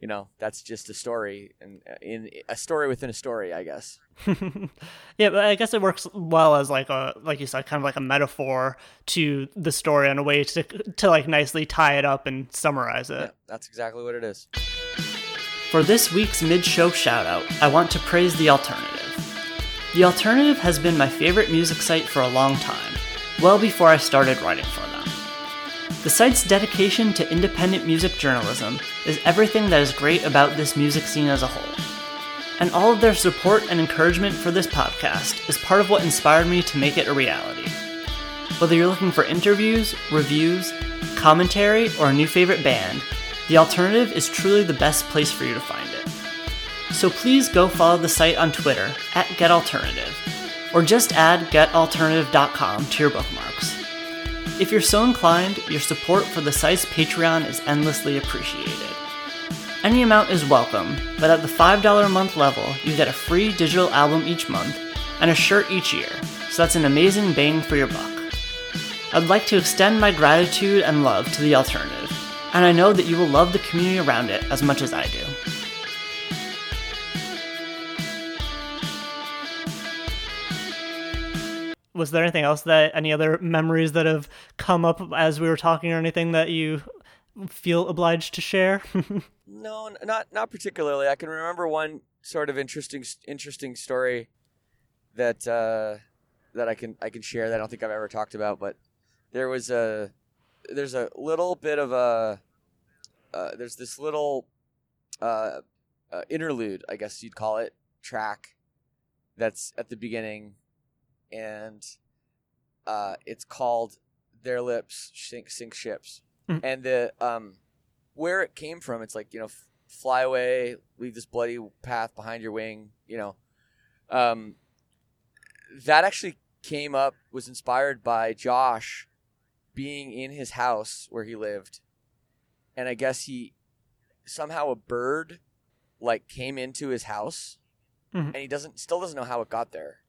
You know, that's just a story and uh, in a story within a story, I guess. yeah, but I guess it works well as like a like you said, kind of like a metaphor to the story in a way to to like nicely tie it up and summarize it. Yeah, that's exactly what it is. For this week's mid show shoutout, I want to praise The Alternative. The Alternative has been my favorite music site for a long time, well before I started writing for them. The site's dedication to independent music journalism is everything that is great about this music scene as a whole. And all of their support and encouragement for this podcast is part of what inspired me to make it a reality. Whether you're looking for interviews, reviews, commentary, or a new favorite band, The Alternative is truly the best place for you to find it. So please go follow the site on Twitter at GetAlternative, or just add getalternative.com to your bookmarks. If you're so inclined, your support for the site's Patreon is endlessly appreciated. Any amount is welcome, but at the $5 a month level, you get a free digital album each month and a shirt each year, so that's an amazing bang for your buck. I'd like to extend my gratitude and love to the alternative, and I know that you will love the community around it as much as I do. Was there anything else that any other memories that have come up as we were talking or anything that you feel obliged to share? No, not not particularly. I can remember one sort of interesting interesting story that uh, that I can I can share that I don't think I've ever talked about. But there was a there's a little bit of a uh, there's this little uh, uh, interlude, I guess you'd call it, track that's at the beginning, and uh, it's called "Their Lips Sink, Sink Ships," Mhm. and the um, where it came from, it's like you know, f- fly away, leave this bloody path behind your wing. You know, um, that actually came up was inspired by Josh being in his house where he lived, and I guess he somehow a bird like came into his house Mhm. and he doesn't still doesn't know how it got there,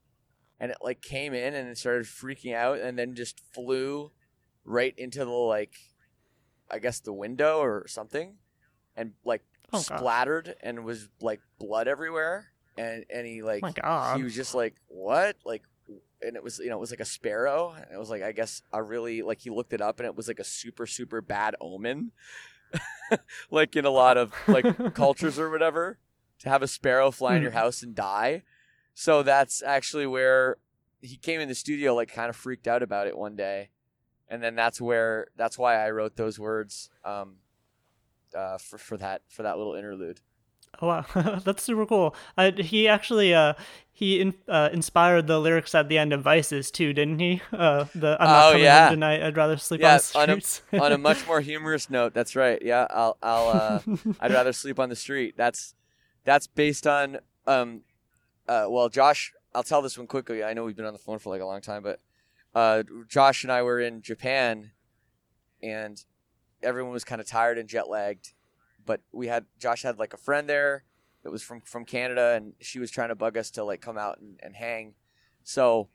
and it like came in and it started freaking out, and then just flew right into the like, I guess the window or something, and like Oh, God. splattered and was like blood everywhere, and and he like God. he was just like what like and it was you know it was like a sparrow and it was like i guess a really like he looked it up and it was like a super super bad omen like in a lot of like cultures or whatever to have a sparrow fly in your Mhm. house and die so that's actually where he came in the studio like kind of freaked out about it one day and then that's where that's why i wrote those words um uh for, for that for that little interlude Oh, wow, that's super cool. Uh, he actually uh, he in, uh, inspired the lyrics at the end of Vices too, didn't he? Uh, the I'm not Oh, coming yeah. home tonight. I'd rather sleep Yeah, on on a- streets. on a much more humorous note, that's right. Yeah, I'll, I'll, uh, I'd rather sleep on the street. That's, that's based on, um, uh, well, Josh, I'll tell this one quickly. I know we've been on the phone for like a long time, but, uh, Josh and I were in Japan, and everyone was kind of tired and jet lagged, but we had Josh had like a friend there that was from from Canada, and she was trying to bug us to like come out and, and hang. So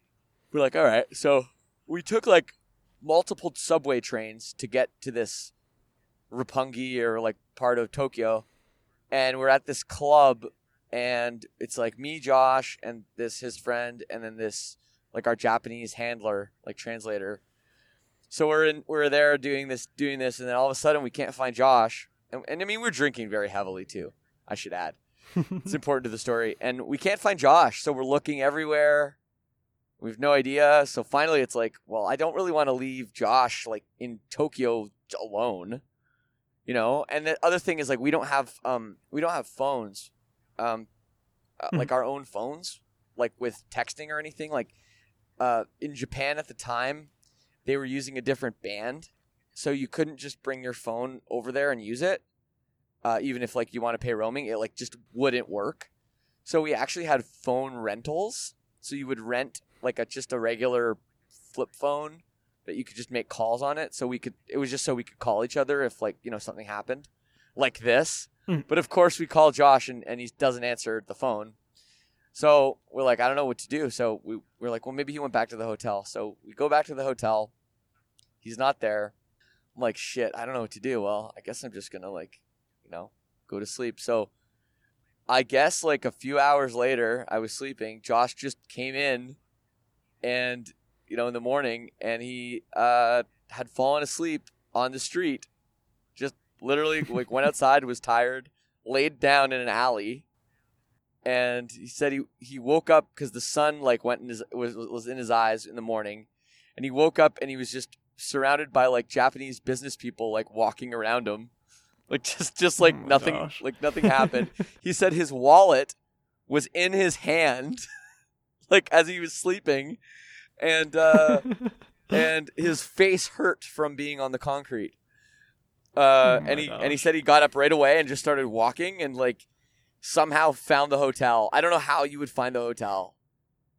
we're like, all right. So we took like multiple subway trains to get to this Roppongi or like part of Tokyo, and we're at this club, and it's like me, Josh, and this his friend, and then this like our Japanese handler, like translator. So we're in, we're there doing this, doing this, and then all of a sudden we can't find Josh, and, and I mean we're drinking very heavily too. I should add, it's important to the story, and we can't find Josh, so we're looking everywhere. We have no idea. So finally, it's like, well, I don't really want to leave Josh like in Tokyo alone, you know. And the other thing is like we don't have um we don't have phones, um, uh, Mhm. like our own phones, like with texting or anything. Like, uh, in Japan at the time, they were using a different band, so you couldn't just bring your phone over there and use it. Uh, even if like you want to pay roaming, it like just wouldn't work. So we actually had phone rentals. So you would rent like a just a regular flip phone that you could just make calls on it. So we could it was just so we could call each other if like you know something happened, like this. Hmm. But of course we call Josh and, and he doesn't answer the phone. So we're like, I don't know what to do. So we we're like, well maybe he went back to the hotel. So we go back to the hotel. He's not there. I'm like, shit, I don't know what to do. Well, I guess I'm just gonna like, you know, go to sleep. So I guess like a few hours later, I was sleeping. Josh just came in, and you know, in the morning, and he uh, had fallen asleep on the street. Just literally, like went outside, was tired, laid down in an alley, and he said he he woke up because the sun like went in his was was in his eyes in the morning, and he woke up and he was just surrounded by like Japanese business people like walking around him. Like just, just like Oh nothing, gosh. like nothing happened he said his wallet was in his hand like as he was sleeping and uh and his face hurt from being on the concrete uh Oh and he and he said he got up right away and just started walking and like somehow found the hotel. I don't know how you would find the hotel.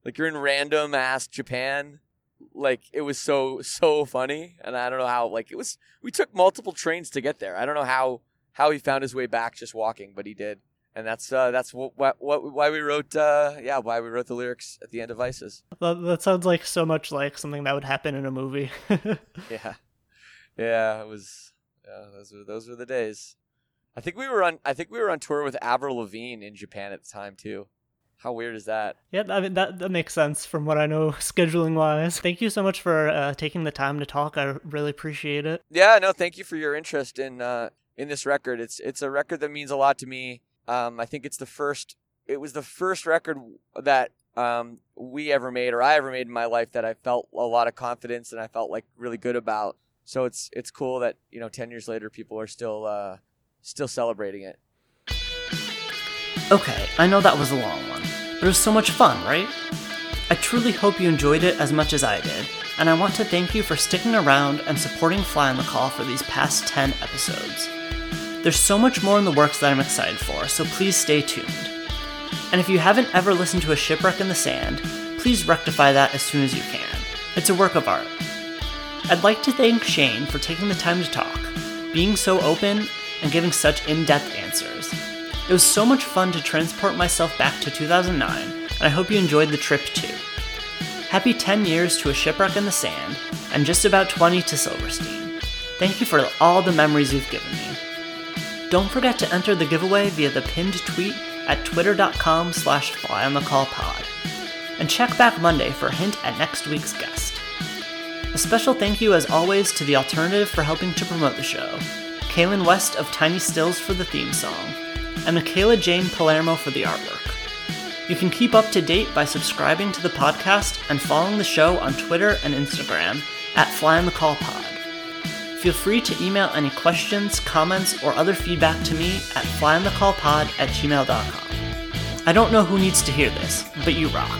Like you're in random ass japan. Like it was so so funny. And i don't know how like it was we took multiple trains to get there. I don't know how how he found his way back just walking but he did. And that's uh that's what, what, what why we wrote uh yeah why we wrote the lyrics at the end of vices that, that sounds like so much like something that would happen in a movie. yeah. Yeah it was yeah those were those were the days i think we were on i think we were on tour with avril lavigne in japan at the time too how weird is that yeah, I mean that that makes sense from what I know scheduling wise. Thank you so much for uh, taking the time to talk. I really appreciate it. Yeah, no, thank you for your interest in uh, in this record. It's it's a record that means a lot to me. Um, I think it's the first. It was the first record that um, we ever made, or I ever made in my life, that I felt a lot of confidence and I felt like really good about. So it's it's cool that you know ten years later people are still uh, still celebrating it. Okay, I know that was a long one, but it was so much fun, right? I truly hope you enjoyed it as much as I did, and I want to thank you for sticking around and supporting Fly on the Call for these past 10 episodes. There's so much more in the works that I'm excited for, so please stay tuned. And if you haven't ever listened to a shipwreck in the sand, please rectify that as soon as you can. It's a work of art. I'd like to thank Shane for taking the time to talk, being so open, and giving such in depth answers. It was so much fun to transport myself back to 2009, and I hope you enjoyed the trip too. Happy 10 years to A Shipwreck in the Sand, and just about 20 to Silverstein. Thank you for all the memories you've given me. Don't forget to enter the giveaway via the pinned tweet at twitter.com slash flyonthecallpod. And check back Monday for a hint at next week's guest. A special thank you, as always, to The Alternative for helping to promote the show, Kailynn West of Tiny Stills for the theme song, and Michaela Jane Palermo for the artwork. You can keep up to date by subscribing to the podcast and following the show on Twitter and Instagram at Fly on the Call Pod. Feel free to email any questions, comments, or other feedback to me at flyonthecallpod at gmail.com. I don't know who needs to hear this, but you rock.